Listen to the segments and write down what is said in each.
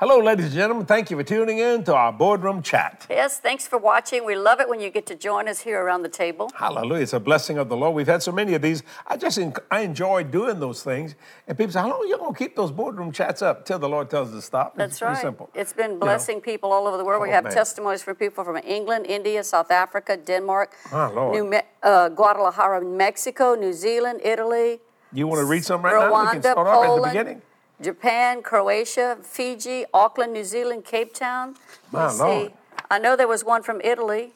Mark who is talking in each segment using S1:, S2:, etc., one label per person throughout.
S1: Hello, ladies and gentlemen. Thank you for tuning in to our boardroom chat.
S2: Yes, thanks for watching. We love it when you get to join us here around the table.
S1: Hallelujah. It's a blessing of the Lord. We've had so many of these. I just I enjoy doing those things. And people say, How long are you going to keep those boardroom chats up till the Lord tells us to stop?
S2: That's
S1: it's
S2: right.
S1: simple.
S2: It's been
S1: You know?
S2: blessing people all over the world. we
S1: Oh,
S2: have
S1: man.
S2: testimonies from people from England, India, South Africa, Denmark,
S1: Lord.
S2: New Me- uh, Guadalajara, Mexico, New Zealand, Italy,
S1: You want to read something right now? We can
S2: Rwanda,
S1: start off at the beginning.
S2: Japan, Croatia, Fiji, Auckland, New Zealand, Cape Town.
S1: My
S2: Let's
S1: Lord.
S2: see. I know there was one from Italy.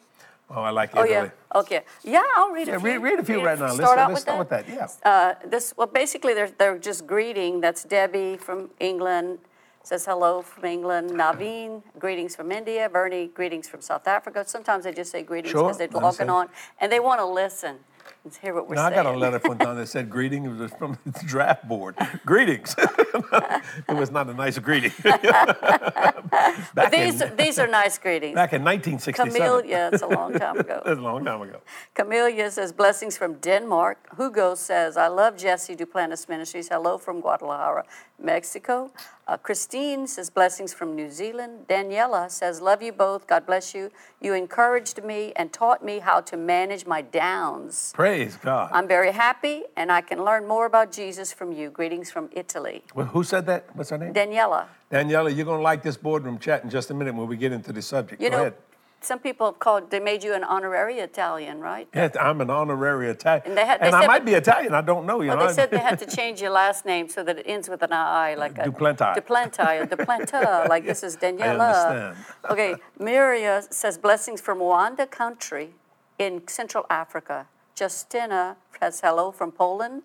S1: Oh, I like Italy.
S2: Oh yeah. Okay. Yeah, I'll read a
S1: Yeah,
S2: few.
S1: read, read a few right now. Let's
S2: Start out
S1: let's
S2: with
S1: start
S2: that.
S1: with that. Yeah.
S2: Uh, this well, basically they're they're just greeting. That's Debbie from England. Says hello from England. Naveen, greetings from India. Bernie, greetings from South Africa. Sometimes they just say greetings
S1: Sure,
S2: because they're
S1: I
S2: logging on and they want to listen and hear what we're
S1: Now, I got a letter from Don that said greeting. It was from the draft board. Greetings. it was not a nice greeting. back,
S2: These
S1: in,
S2: these are nice greetings.
S1: back in 1967.
S2: Camellia, it's a long time ago.
S1: it's a long time ago.
S2: Camellia says blessings from Denmark. Hugo says I love Jesse Duplantis Ministries. Hello from Guadalajara, Mexico. Uh, Christine says blessings from New Zealand. Daniela says love you both. God bless you. You encouraged me and taught me how to manage my downs.
S1: Praise God.
S2: I'm very happy and I can learn more about Jesus from you. Greetings from Italy.
S1: Well, who said that? What's her name?
S2: Daniela,
S1: Daniela, you're going to like this boardroom chat in just a minute when we get into the subject.
S2: you
S1: Go
S2: know,
S1: ahead.
S2: some people have called, they made you an honorary Italian, right?
S1: Yes, I'm an honorary Italian.
S2: And they had- they
S1: I
S2: said
S1: might
S2: that-
S1: be Italian. I don't know. You
S2: Well,
S1: know.
S2: they said they had to change your last name so that it ends with an I, like a
S1: Duplanti.
S2: Duplanti or Duplanta, like this is Daniela.
S1: understand.
S2: Okay, Miria says blessings from Rwanda country in Central Africa. Justina says hello from Poland.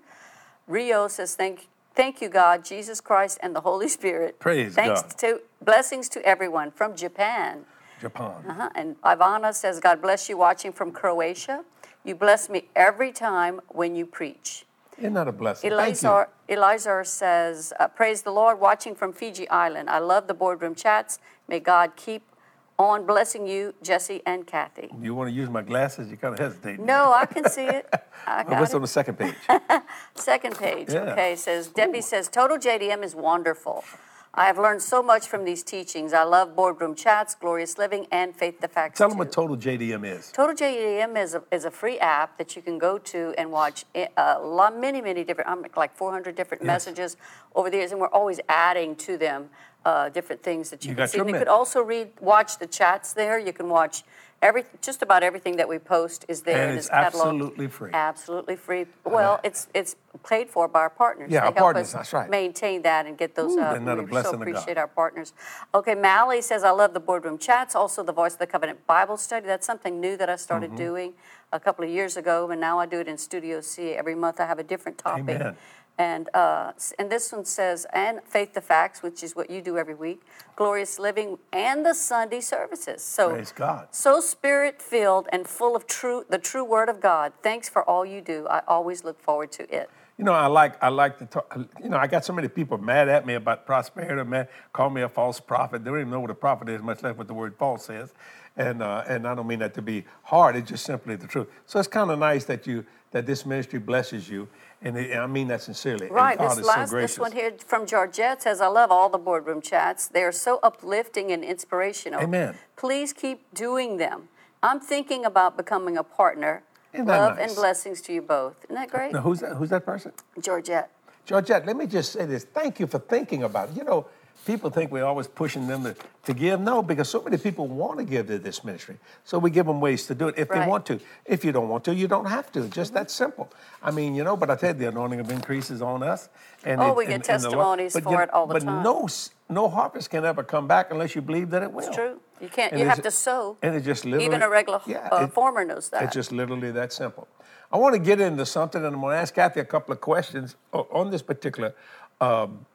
S2: Rio says thank thank you God, Jesus Christ, and the Holy Spirit.
S1: Praise
S2: Thanks
S1: God.
S2: to blessings to everyone from Japan.
S1: Japan.
S2: Uh-huh. And Ivana says, God bless you watching from Croatia. You bless me every time when you preach.
S1: Isn't that a blessing? Thank you.
S2: Elizar, Elizar says, uh, Praise the Lord, watching from Fiji Island. I love the boardroom chats. May God keep on blessing you, Jesse and Kathy.
S1: You want to use my glasses? You kind of hesitate.
S2: No, I can see it. I got
S1: what's
S2: it.
S1: on the second page?
S2: Second page,
S1: Yeah.
S2: okay, says Debbie says Total JDM is wonderful. I have learned so much from these teachings. I love boardroom chats, glorious living, and faith the facts.
S1: Tell them
S2: too.
S1: what total JDM is.
S2: Total JDM is a, is a free app that you can go to and watch eh, a lot, many, many different, um, like 400 different
S1: Yes.
S2: messages over the years, and we're always adding to them uh, different things that you,
S1: You
S2: can see. And you could also read, watch the chats there. You can watch every, just about everything that we post is there.
S1: And
S2: it's
S1: it's
S2: cataloged.
S1: absolutely free.
S2: Absolutely free. Well, it's it's paid for by our partners.
S1: Yeah,
S2: they
S1: our
S2: help
S1: partners,
S2: us
S1: that's right.
S2: maintain that and get those
S1: Ooh,
S2: up.
S1: isn't that a
S2: we
S1: blessing
S2: so
S1: of God?
S2: appreciate our partners. Okay, Mally says, I love the boardroom chats, also the Voice of the Covenant Bible study. That's something new that I started
S1: Mm-hmm.
S2: doing a couple of years ago, and now I do it in Studio C. Every month I have a different topic.
S1: Amen.
S2: And, uh, and this one says, and Faith the Facts, which is what you do every week, Glorious Living, and the Sunday services. So,
S1: Praise God.
S2: so spirit filled and full of true, the true Word of God. Thanks for all you do. I always look forward to it.
S1: You know, I like I like to talk. You know, I got so many people mad at me about prosperity. Man, call me a false prophet. They don't even know what a prophet is, much less what the word false is. And uh, and I don't mean that to be hard. It's just simply the truth. So it's kind of nice that you that this ministry blesses you, and it, I mean that sincerely.
S2: Right. This last
S1: so
S2: this one here from Georgette says, "I love all the boardroom chats. They are so uplifting and inspirational.
S1: Amen.
S2: Please keep doing them. I'm thinking about becoming a partner. Love
S1: nice?
S2: and blessings to you both. Isn't that great,
S1: Now, who's that? Who's that person?
S2: Georgette?
S1: Georgette, let me just say this. Thank you for thinking about it. You know, people think we're always pushing them to, to give. No, because so many people want to give to this ministry. So we give them ways to do it if
S2: Right.
S1: they want to. If you don't want to, you don't have to. Just that simple. I mean, you know, but I tell you, the anointing of increase is on us. And
S2: Oh,
S1: it-
S2: we get
S1: and- and
S2: testimonies
S1: but
S2: for
S1: you-
S2: it all the
S1: but
S2: time.
S1: no, no harvest can ever come back unless you believe that it will.
S2: It's true. You can't.
S1: And
S2: you have to sow.
S1: And it's just literally.
S2: Even a regular
S1: yeah,
S2: uh,
S1: it-
S2: farmer knows that.
S1: it's just literally that simple. I want to get into something, and I'm going to ask Kathy a couple of questions on this particular um,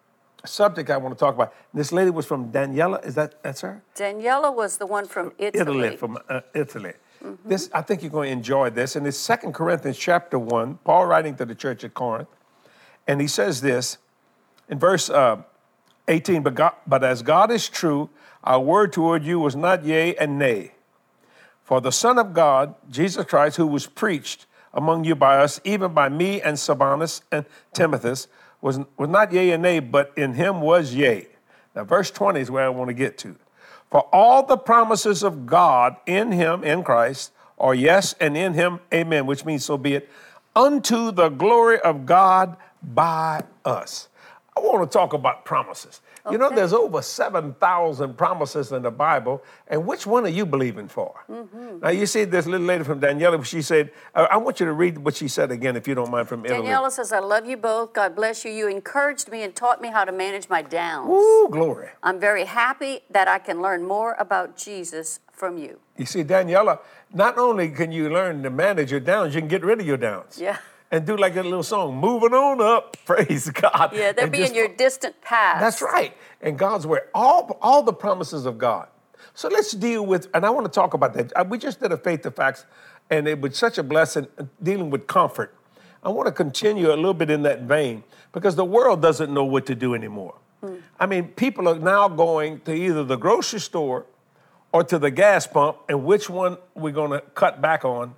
S1: subject I want to talk about. This lady was from Daniela. Is that that's her?
S2: Daniela was the one from Italy.
S1: Italy, from uh, Italy. This I think you're going to enjoy this, and it's Second Corinthians chapter one. Paul writing to the church at Corinth, and he says this in verse uh, 18. But God, but as God is true, our word toward you was not yea and nay. For the Son of God, Jesus Christ, who was preached among you by us, even by me and Silvanus and Timotheus, was, was not yea and nay, but in him was yea. Now, verse 20 is where I want to get to. For all the promises of God in him, in Christ, are yes, and in him, amen, which means so be it, unto the glory of God by us. I want to talk about promises. You know, there's over 7,000 promises in the Bible, and which one are you believing for?
S2: Mm-hmm.
S1: Now, you see this little lady from Daniela, she said, uh, I want you to read what she said again, if you don't mind, from Italy.
S2: Daniela says, I love you both. God bless you. You encouraged me and taught me how to manage my downs.
S1: Ooh, glory.
S2: I'm very happy that I can learn more about Jesus from you.
S1: You see, Daniela, not only can you learn to manage your downs, you can get rid of your downs.
S2: Yeah.
S1: And do like that little song, moving on up, praise God.
S2: Yeah, they'll be in your distant past.
S1: That's right. And God's word, all, all the promises of God. So let's deal with, and I want to talk about that. Uh, We just did a faith to facts, and it was such a blessing uh, dealing with comfort. I want to continue a little bit in that vein because the world doesn't know what to do anymore. I mean, people are now going to either the grocery store or to the gas pump, and which one we're going to cut back on,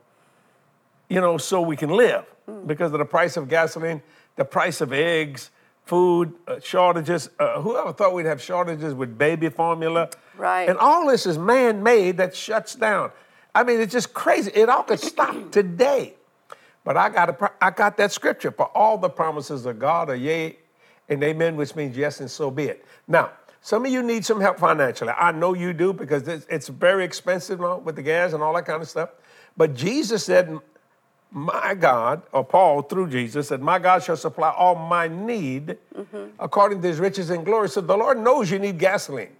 S1: you know, so we can live because of the price of gasoline, the price of eggs, food uh, shortages. Uh, whoever thought we'd have shortages with baby formula?
S2: Right.
S1: And all this is man made that shuts down. I mean, it's just crazy. It all could stop today. But I got, a, I got that scripture for all the promises of God are yea and amen, which means yes, and so be it. Now, some of you need some help financially. I know you do because it's, it's very expensive now with the gas and all that kind of stuff. But Jesus said, my God, or Paul through Jesus said, My God shall supply all my need according to his riches and glory. So the Lord knows you need gasoline.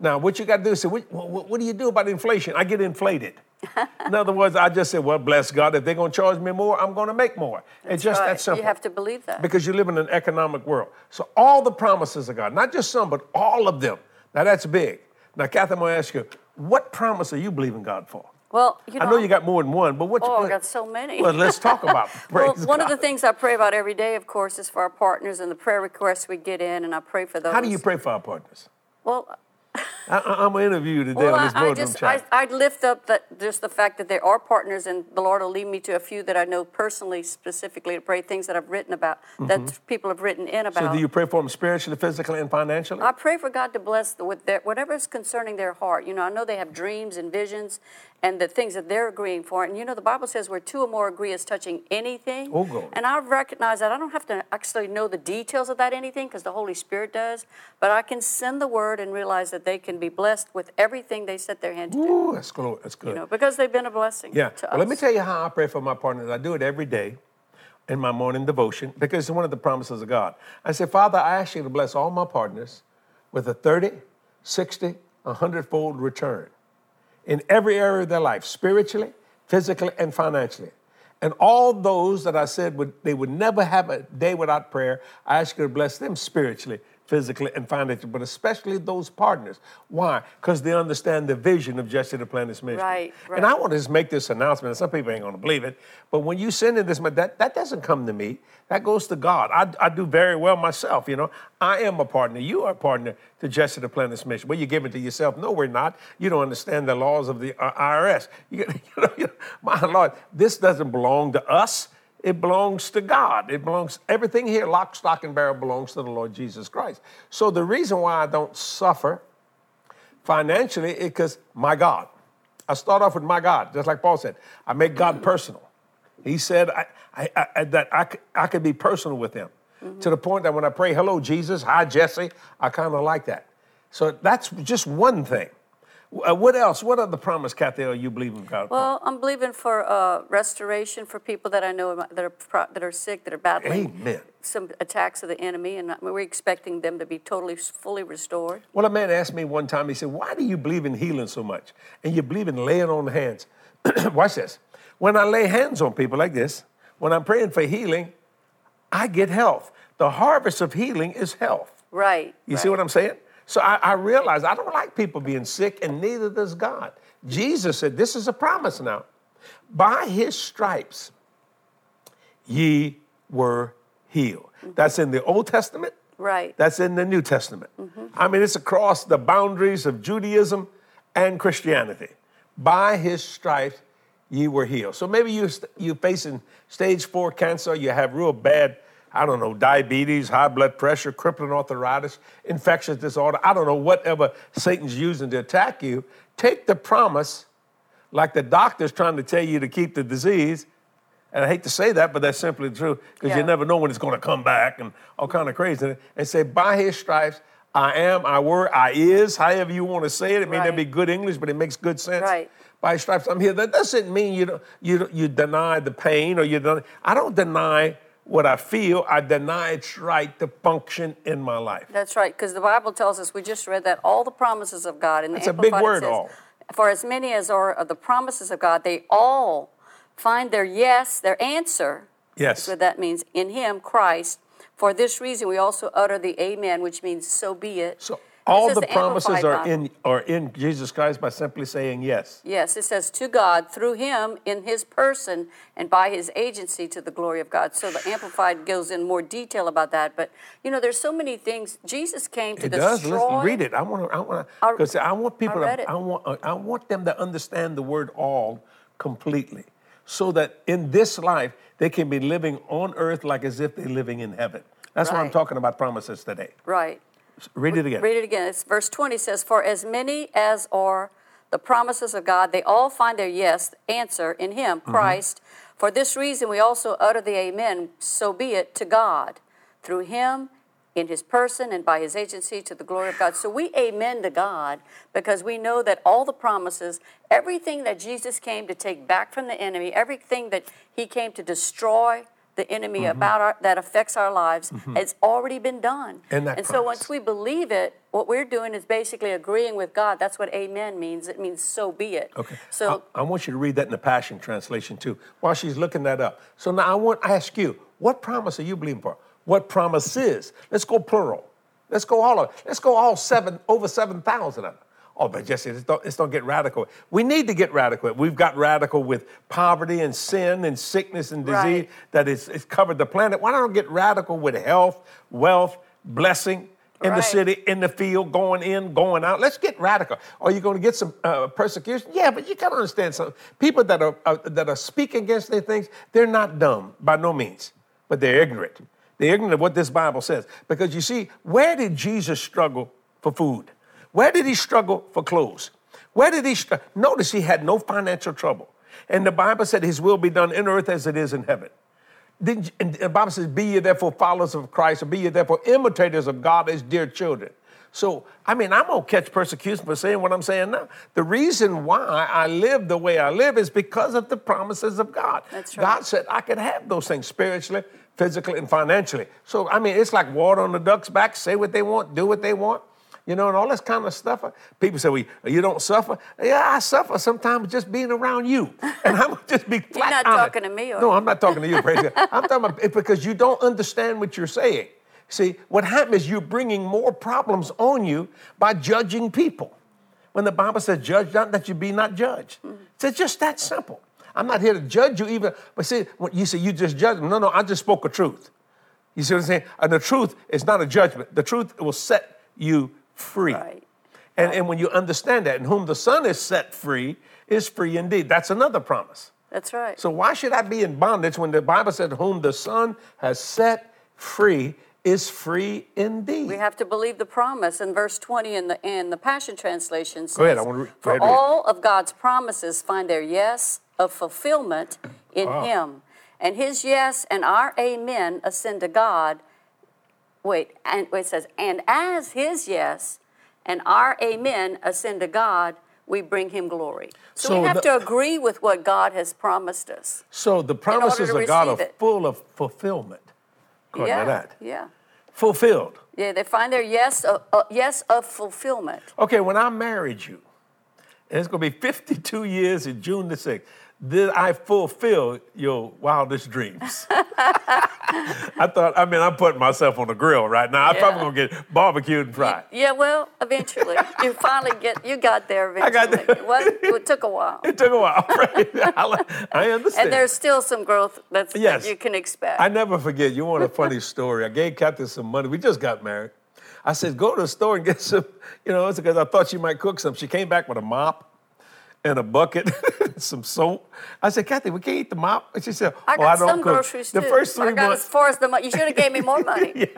S1: Now, what you got to do is say, what, what, what do you do about inflation? I get inflated. In other words, I just say, well, bless God. If they're going to charge me more, I'm going to make more. it's just
S2: Right.
S1: that simple.
S2: You have to believe that.
S1: Because you live in an economic world. So all the promises of God, not just some, but all of them. Now that's big. Now, Kathy, I'm going to ask you, what promise are you believing God for?
S2: Well, you know,
S1: I know you got more than one, but what?
S2: Oh, I got so many.
S1: Well, let's talk about.
S2: Well, one of the things I pray about every day, of course, is for our partners and the prayer requests we get in, and I pray for those.
S1: How do you pray for our partners?
S2: Well,
S1: I, I'm going to interview you today
S2: well
S1: on
S2: I,
S1: this
S2: I
S1: boardroom
S2: just I,
S1: chat.
S2: I lift up that just the fact that there are partners, and the Lord will lead me to a few that I know personally, specifically to pray things that I've written about, that people have written in about.
S1: Mm-hmm. so do you pray for them spiritually, physically, and financially?
S2: I pray for God to bless the, with their, whatever is concerning their heart. You know, I know they have dreams and visions and the things that they're agreeing for. And you know, the Bible says where two or more agree is touching anything.
S1: Oh, God.
S2: And I recognize that I don't have to actually know the details of that anything because the Holy Spirit does, but I can send the word and realize that they can be blessed with everything they set their hand to do.
S1: Ooh, that's good. That's good.
S2: You know, because they've been a blessing
S1: Yeah.
S2: to
S1: Well,
S2: us.
S1: let me tell you how I pray for my partners. I do it every day in my morning devotion because it's one of the promises of God. I say, Father, I ask you to bless all my partners with a 30, 60, 100 fold return in every area of their life, spiritually, physically, and financially. And all those that I said would they would never have a day without prayer, I ask you to bless them spiritually, physically, and financially, but especially those partners. Why? Because they understand the vision of Jesse Duplantis Ministries. Right,
S2: right.
S1: And I want to just make this announcement, and some people ain't going to believe it, but when you send in this, that, that doesn't come to me. That goes to God. I, I do very well myself, you know. I am a partner. You are a partner to Jesse Duplantis Ministries. Well, you give it to yourself. No, we're not. You don't understand the laws of the uh, IRS. You, you know, you know, my Lord, this doesn't belong to us. It belongs to God. It belongs, everything here, lock, stock, and barrel belongs to the Lord Jesus Christ. So the reason why I don't suffer financially is because my God. I start off with my God, just like Paul said. I make God personal. He said I, I, that I, that I, I could be personal with him mm-hmm. to the point that when I pray, hello, Jesus, hi, Jesse, I kind of like that. So that's just one thing. Uh, what else? What other promise, Kathy, are you believing God?
S2: Well, I'm believing for uh, restoration for people that I know that are pro- that are sick, that are battling
S1: Amen.
S2: some attacks of the enemy, and we're expecting them to be totally, fully restored.
S1: Well, a man asked me one time, he said, Why do you believe in healing so much? And you believe in laying on hands. Watch this. When I lay hands on people like this, when I'm praying for healing, I get health. The harvest of healing is health.
S2: Right.
S1: You see what I'm saying? So I, I realize I don't like people being sick, and neither does God. Jesus said, This is a promise now. By his stripes, ye were healed. Mm-hmm. That's in the Old Testament.
S2: Right.
S1: That's in the New Testament. Mm-hmm. I mean, it's across the boundaries of Judaism and Christianity. By his stripes, ye were healed. So maybe you you facing stage four cancer, you have real bad. I don't know, diabetes, high blood pressure, crippling arthritis, infectious disorder, I don't know, whatever Satan's using to attack you, take the promise, like the doctor's trying to tell you to keep the disease. And I hate to say that, but that's simply true because
S2: Yeah.
S1: you never know when it's going to come back and all kind of crazy. And say, by his stripes, I am, I were, I is, however you want to say it. It may not be good English, but it makes good sense.
S2: Right.
S1: By stripes, I'm here. That doesn't mean you don't, you don't- you deny the pain or you don't. I don't deny what I feel. I deny its right to function in my life.
S2: That's right, because the Bible tells us, we just read that, all the promises of God. In the
S1: That's a big word,
S2: says,
S1: all.
S2: For as many as are of the promises of God, they all find their yes, their answer.
S1: Yes.
S2: That's what that means. In Him, Christ. For this reason, we also utter the Amen, which means so be it.
S1: So
S2: It
S1: all the promises are
S2: Bible.
S1: in are in Jesus Christ by simply saying yes.
S2: Yes, it says to God through him in his person and by his agency to the glory of God. So the Amplified goes in more detail about that. But you know, there's so many things. Jesus came to
S1: It does. Listen, read it. I want to. I want to. Because I want people.
S2: I
S1: to. I want. I want them to understand the word all completely, so that in this life they can be living on earth like as if they're living in heaven. That's why I'm talking about promises today.
S2: Right.
S1: Read it again.
S2: Read it again. It's verse 20 says, For as many as are the promises of God, they all find their yes answer in Him,
S1: Mm-hmm.
S2: Christ. For this reason, we also utter the Amen, so be it, to God, through Him, in His person, and by His agency, to the glory of God. So we amen to God because we know that all the promises, everything that Jesus came to take back from the enemy, everything that He came to destroy the enemy
S1: Mm-hmm.
S2: about our, that affects our lives, has already been done.
S1: And
S2: so once we believe it, what we're doing is basically agreeing with God. That's what amen means. It means so be it.
S1: Okay.
S2: So
S1: I, I want you to read that in the Passion Translation too, while she's looking that up. So now I want to ask you, what promise are you believing for? What promises? Let's go plural. Let's go all of. Let's go all seven over seven thousand of them. Oh, but Jesse, let's don't, let's don't get radical. We need to get radical. We've got radical with poverty and sin and sickness and disease
S2: Right.
S1: that is, is covered the planet. Why don't we get radical with health, wealth, blessing in the city, in the field, going in, going out? Let's get radical. Are you going to get some uh, persecution? Yeah, but you got to understand something. People that are uh, that are speaking against their things, they're not dumb by no means, but they're ignorant. They're ignorant of what this Bible says. Because you see, where did Jesus struggle for food? Where did he struggle for clothes? Where did he struggle? Notice he had no financial trouble. And the Bible said his will be done in earth as it is in heaven. And the Bible says, Be ye therefore followers of Christ, or be ye therefore imitators of God as dear children. So, I mean, I'm going to catch persecution for saying what I'm saying now. The reason why I live the way I live is because of the promises of God.
S2: That's right.
S1: God said I could have those things spiritually, physically, and financially. So, I mean, it's like water on the duck's back, say what they want, do what they want. You know, and all this kind of stuff. Uh, people say, well, you don't suffer. Yeah, I suffer sometimes just being around you. And I'm just be flat You're
S2: not
S1: honest.
S2: talking to me, are
S1: No. I'm not talking to you, praise God. I'm talking about it's because you don't understand what you're saying. See, what happens is you're bringing more problems on you by judging people. When the Bible says, judge not that you be not judged. Hmm. It's just that simple. I'm not here to judge you even, but see, when you say you just judge me. No, no, I just spoke a truth. You see what I'm saying? And the truth is not a judgment. The truth will set you free.
S2: Right.
S1: And, and when you understand that, and whom the Son is set free is free indeed. That's another promise.
S2: that's right.
S1: So why should I be in bondage when the Bible said, "Whom the Son has set free is free indeed"?
S2: we have to believe the promise. In verse 20 in the in the Passion Translation says,
S1: Go ahead, I wanna re- go
S2: For
S1: ahead,
S2: all of God's promises find their yes of fulfillment in
S1: Wow.
S2: Him. And His yes and our amen ascend to God. Wait, and it says, and as His yes and our amen ascend to God, we bring Him glory. So,
S1: So
S2: we have
S1: the-
S2: to agree with what God has promised us.
S1: so the promises of God are
S2: it.
S1: full of fulfillment. According
S2: yeah,
S1: to that,
S2: yeah.
S1: fulfilled.
S2: Yeah, they find their yes of, uh, yes of fulfillment.
S1: Okay, when I married you, and it's going to be 52 years in June the 6th, did I fulfill your wildest dreams? I thought, I mean, I'm putting myself on the grill right now. I'm
S2: Yeah.
S1: probably going to get barbecued and fried.
S2: Yeah, well, eventually you finally get you got there
S1: I
S2: eventually.
S1: got there.
S2: What? It took a while,
S1: It took a while. I I understand.
S2: and there's still some growth that's
S1: Yes.
S2: that you can expect.
S1: I never forget. You want a funny story? I gave Kathy some money. We just got married. I said, go to the store and get some, you know, it's because I thought she might cook some. She came back with a mop and a bucket. Some soap. I said, Kathy, we can't eat the mop. And she said,
S2: I
S1: Oh,
S2: got
S1: I don't
S2: some
S1: cook.
S2: groceries
S1: the
S2: too.
S1: first three
S2: I got
S1: months.
S2: as far as the money. You should have gave me more money.
S1: yeah,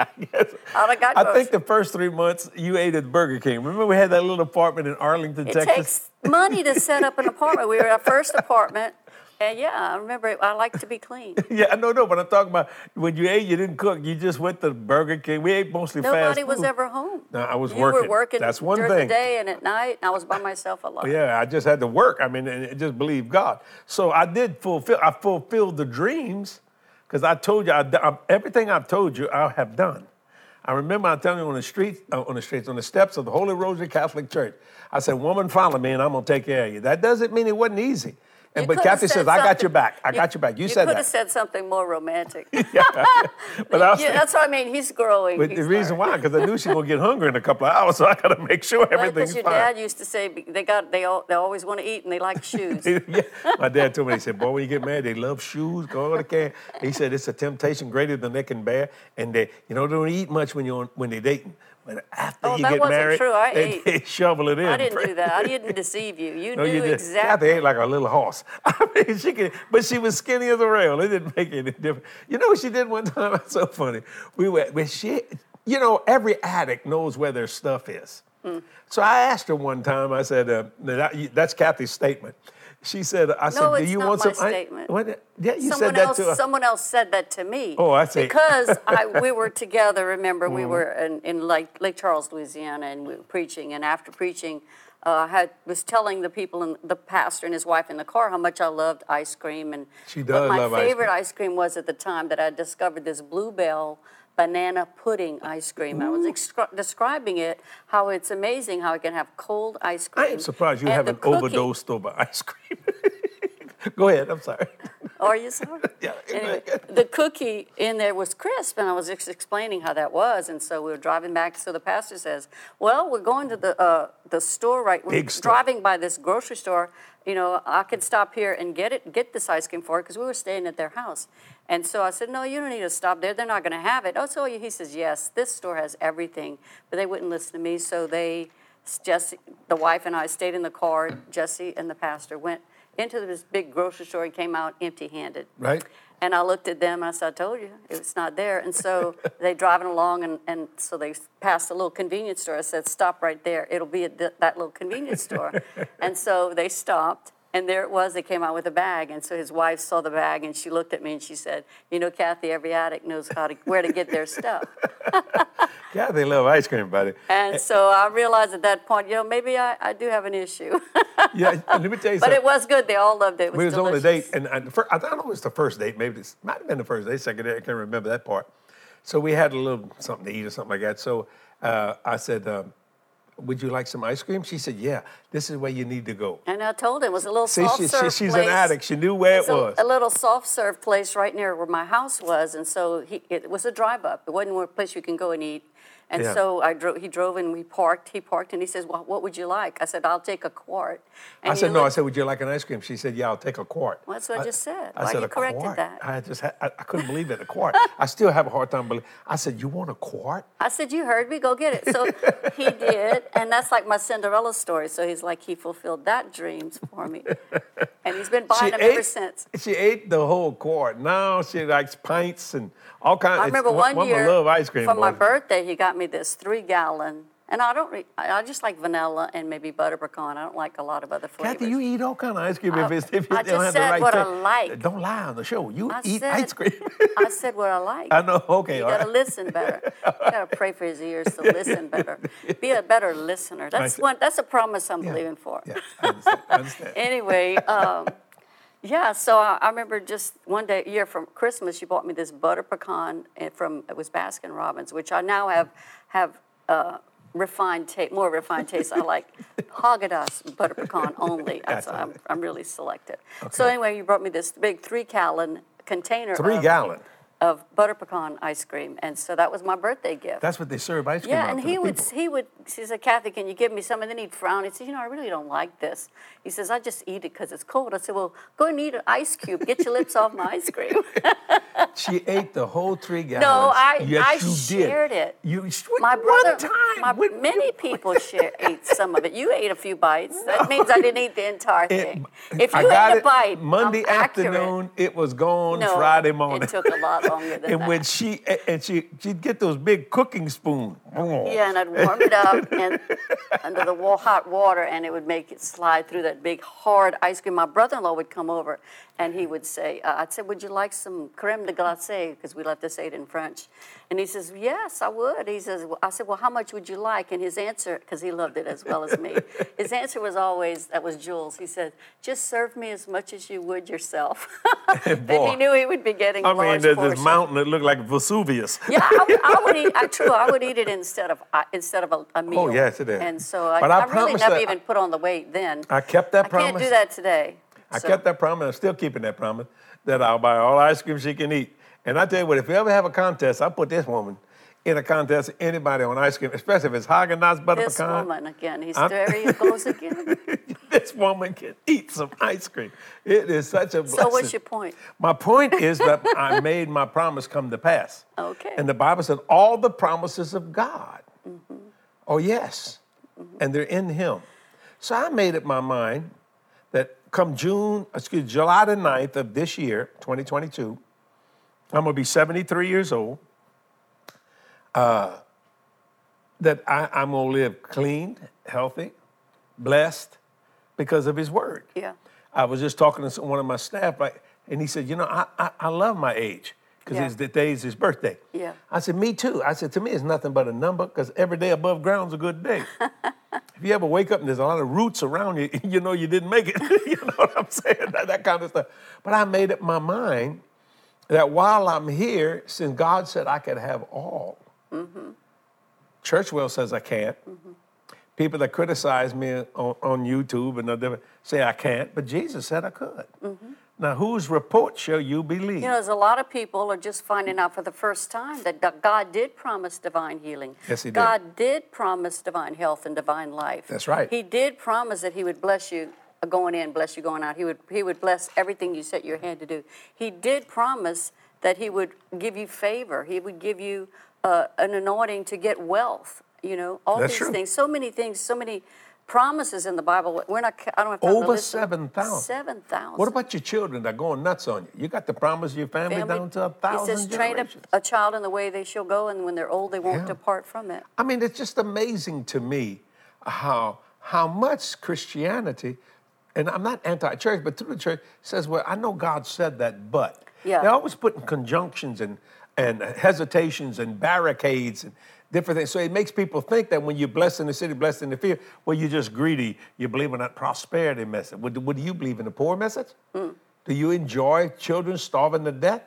S1: I.
S2: I'd got
S1: I
S2: groceries.
S1: think the first three months you ate at Burger King. Remember we had that little apartment in Arlington,
S2: It
S1: Texas?
S2: It takes money to set up an apartment. We were at our first apartment, and yeah, I remember. I like to be clean.
S1: Yeah, no, no, but I'm talking about when you ate, you didn't cook. You just went to Burger King. We ate mostly fast food.
S2: Nobody was ever home.
S1: No, I was
S2: you
S1: working.
S2: were working.
S1: That's one thing.
S2: during
S1: thing.
S2: the day and at night. And I was by myself a lot.
S1: Yeah, I just had to work. I mean, and just believe God. So I did fulfill. I fulfilled the dreams because I told you I, I, everything I've told you I have done. I remember I telling you on the street, uh, on the streets, on the steps of the Holy Rosary Catholic Church. I said, "Woman, follow me, and I'm gonna take care of you." That doesn't mean it wasn't easy. And
S2: You
S1: but Kathy says, "I got your back. I got your back." You, said that."
S2: You could have said something more romantic.
S1: yeah, but I was,
S2: Yeah, that's what I mean. He's growing.
S1: but
S2: He's
S1: the reason why, because I knew she was gonna get hungry in a couple of hours, so I gotta make sure everything's
S2: your
S1: fine.
S2: dad used to say they got they all, they always want to eat and they like shoes.
S1: yeah. My dad told me, he said, boy, when you get married, they love shoes, go to can. He said it's a temptation greater than they can bear. And they, you know, they don't eat much when you're on, when they're dating. But after
S2: Oh,
S1: you
S2: that
S1: get
S2: wasn't
S1: married,
S2: true. I
S1: they, shovel it in.
S2: I didn't do that. I didn't deceive you. You
S1: No,
S2: knew
S1: you
S2: exactly.
S1: Kathy ate like a little horse. I mean, she could, but she was skinny as a rail. It didn't make any difference. You know what she did one time? It's so funny. We were, when she, you know, every addict knows where their stuff is.
S2: Hmm.
S1: So I asked her one time. I said, uh, that, "That's Kathy's statement." She said, "I said,
S2: No,
S1: do
S2: it's
S1: you want
S2: my
S1: some?" I-
S2: statement.
S1: what? yeah, you
S2: someone
S1: said that
S2: else,
S1: to her.
S2: someone else said that to me.
S1: Oh, I see.
S2: Because I, we were together. Remember, we
S1: Mm-hmm.
S2: were in, in Lake, Lake Charles, Louisiana, and we were preaching. And after preaching, uh, I had, was telling the people, and the pastor and his wife in the car, how much I loved ice cream. And
S1: She does
S2: my
S1: love ice
S2: favorite
S1: cream.
S2: ice cream was at the time that I discovered this Bluebell banana pudding ice cream. I was describing it, how it's amazing how I can have cold ice cream.
S1: I am surprised you haven't overdosed over ice cream. Go ahead. I'm sorry.
S2: Are you sorry?
S1: Yeah,
S2: Anyway, the cookie in there was crisp, and I was just explaining how that was. And so we were driving back. So the pastor says, "Well, we're going to the uh, the store right. We're
S1: Big store.
S2: driving by this grocery store. You know, I could stop here and get it, get this ice cream for it because we were staying at their house." And so I said, "No, you don't need to stop there. They're not going to have it." Oh, so he says, "Yes, this store has everything," but they wouldn't listen to me. So they, Jesse, the wife and I stayed in the car. Jesse and the pastor went into this big grocery store and came out empty-handed.
S1: Right.
S2: And I looked at them and I said, I told you, it's not there. And so they driving along and, and so they passed a little convenience store. I said, stop right there. It'll be at th- that little convenience store. and so they stopped and there it was. They came out with a bag. And so his wife saw the bag and she looked at me and she said, you know, Kathy, every addict knows how to, where to get their stuff.
S1: Yeah, they love ice cream, buddy.
S2: And so I realized at that point, you know, maybe I, I do have an issue.
S1: Yeah, let me tell you
S2: but it was good. They all loved it. It was
S1: we was on a date, and I, the I don't know it was the first date. Maybe this might have been the first date, second date. I can't remember that part. So we had a little something to eat or something like that. So uh, I said, um, "Would you like some ice cream?" She said, "Yeah. This is where you need to go."
S2: And I told him it was a little
S1: See,
S2: soft
S1: she, she,
S2: serve
S1: she's
S2: place.
S1: an addict. She knew where
S2: It's
S1: it
S2: a,
S1: was.
S2: a little soft serve place right near where my house was, and so he, it was a drive up. It wasn't a place you can go and eat. And
S1: Yeah.
S2: so I drove. He drove and we parked. He parked and he says, "Well, what would you like?" I said, "I'll take a quart." And
S1: I said, "No." I said, "Would you like an ice cream?" She said, "Yeah, I'll take a quart."
S2: Well, that's what I just said.
S1: I
S2: Why
S1: said,
S2: you
S1: "A
S2: corrected
S1: quart?"
S2: that?
S1: I just had, I, I couldn't believe it. A quart. I still have a hard time believing. I said, "You want a quart?"
S2: I said, "You heard me. Go get it." So he did, and that's like my Cinderella story. So he's like, he fulfilled that dreams for me, and he's been buying them ever since.
S1: She ate the whole quart. Now she likes pints and all kinds.
S2: I remember one
S1: woman
S2: year
S1: love ice cream.
S2: for my birthday, he got me this three gallon, and I don't. Re- I just like vanilla and maybe butter pecan. I don't like a lot of other flavors.
S1: Kathy, you eat all kind of ice cream if,
S2: I-
S1: it's, if you
S2: I
S1: don't have the
S2: said
S1: right
S2: what I
S1: taste.
S2: like.
S1: Don't lie on the show. You
S2: I
S1: eat
S2: said,
S1: ice cream.
S2: I said what I like.
S1: I know. Okay.
S2: You gotta
S1: right.
S2: listen better. You gotta pray for his ears to listen better. Be a better listener. That's one. That's a promise I'm
S1: Yeah.
S2: believing for.
S1: Yeah, I understand. I understand.
S2: Anyway, um, yeah. So I, I remember just one day, year from Christmas, you bought me this butter pecan eh, from it was Baskin Robbins, which I now have have uh, refined taste, more refined taste. I like Haagen-Dazs butter pecan only. I'm, I'm really selective. So anyway, you brought me this big three gallon container.
S1: Three
S2: of-
S1: gallon.
S2: Of butter pecan ice cream, and so that was my birthday gift.
S1: That's what they serve ice cream
S2: yeah, and he would
S1: people.
S2: he would he said, Kathy, can you give me some? And then he'd frown. He said, you know, I really don't like this. He says, I just eat it because it's cold. I said, well, go and eat an ice cube. Get your lips off my ice cream.
S1: She ate the whole three gallons.
S2: No, I-
S1: yes,
S2: I
S1: you
S2: shared
S1: did.
S2: it.
S1: You
S2: My
S1: one
S2: brother,
S1: time.
S2: my,
S1: with-
S2: many people share, ate some of it. You ate a few bites. That means I didn't eat the entire
S1: It-
S2: thing. if you
S1: got
S2: ate a bite,
S1: Monday
S2: I'm accurate.
S1: afternoon, it was gone
S2: No,
S1: Friday morning.
S2: It took a lot longer than
S1: and
S2: that.
S1: when she and she she'd get those big cooking spoons.
S2: Yeah, and I'd warm it up and under the hot water, and it would make it slide through that big hard ice cream. My brother-in-law would come over, and he would say, uh, "I'd say, would you like some creme de glace?" Because we love to say it in French. And he says, "Yes, I would." He says, well, "I said, well, how much would you like?" And his answer, because he loved it as well as me, his answer was always, "That was Jules." He said, "Just serve me as much as you would yourself." and he knew he would be getting
S1: I mean, there's
S2: portion.
S1: this mountain that looked like Vesuvius.
S2: Yeah, I would, I would eat. I, true, I would eat it instead of uh, instead of a, a meal.
S1: Oh, yes, it is.
S2: And so I,
S1: I
S2: I, really never even put on the weight then.
S1: I kept that
S2: I
S1: promise.
S2: can't do that today.
S1: I
S2: So-
S1: kept that promise. I'm still keeping that promise that I'll buy all ice cream she can eat. And I tell you what, if you ever have a contest, I'll put this woman in a contest. Anybody on ice cream, especially if it's Haagen Dazs butter
S2: This
S1: pecan.
S2: woman again. He's
S1: I'm-
S2: there. He goes again.
S1: this woman can eat some ice cream. It is such a blessing.
S2: So what's your point?
S1: My point is that I made my promise come to pass.
S2: Okay.
S1: And the Bible said all the promises of God Oh yes, mm-hmm. and they're in Him. So I made up my mind come June, excuse July the 9th of this year, 2022, I'm gonna be 73 years old. Uh, that I, I'm gonna live clean, healthy, blessed because of His Word.
S2: Yeah.
S1: I was just talking to one of my staff, like, and he said, "You know, I, I, I love my age because
S2: Yeah.
S1: it's the day's his birthday."
S2: Yeah.
S1: I said, "Me too." I said, "To me, it's nothing but a number because every day above ground's a good day." if you ever wake up and there's a lot of roots around you, you know you didn't make it. you know what I'm saying? That, that kind of stuff. But I made up my mind that while I'm here, since God said I could have all, mm-hmm. Churchwell says I can't. Mm-hmm. People that criticize me on, on YouTube and other say I can't, but Jesus said I could. Mm-hmm. Now, whose report shall you believe?
S2: You know, there's a lot of people are just finding out for the first time that God- did promise divine healing.
S1: Yes, He did.
S2: God did promise divine health and divine life.
S1: That's right.
S2: He did promise that He would bless you uh, going in, bless you going out. He would He would bless everything you set your hand to do. He did promise that He would give you favor. He would give you uh, an anointing to get wealth. You know, all
S1: That's
S2: these
S1: true.
S2: things. So many things. So many promises in the Bible. We're not. I don't have time to
S1: Over 7,000.
S2: Seven thousand.
S1: What about your children that are going nuts on you? You got to promise of your family,
S2: Family-
S1: down to a thousand
S2: It says, train up
S1: generations.
S2: a child in the way they shall go, and when they're old, they won't
S1: Yeah.
S2: depart from it.
S1: I mean, it's just amazing to me how how much Christianity, and I'm not anti-church, but through the church says, well, I know God said that, but
S2: Yeah.
S1: they always put in conjunctions and and hesitations and barricades and different things. So it makes people think that when you're blessed in the city, blessed in the field, well, you're just greedy. You believe in that prosperity message. What, do- what do you believe in the poor message?
S2: Hmm.
S1: Do you enjoy children starving to death?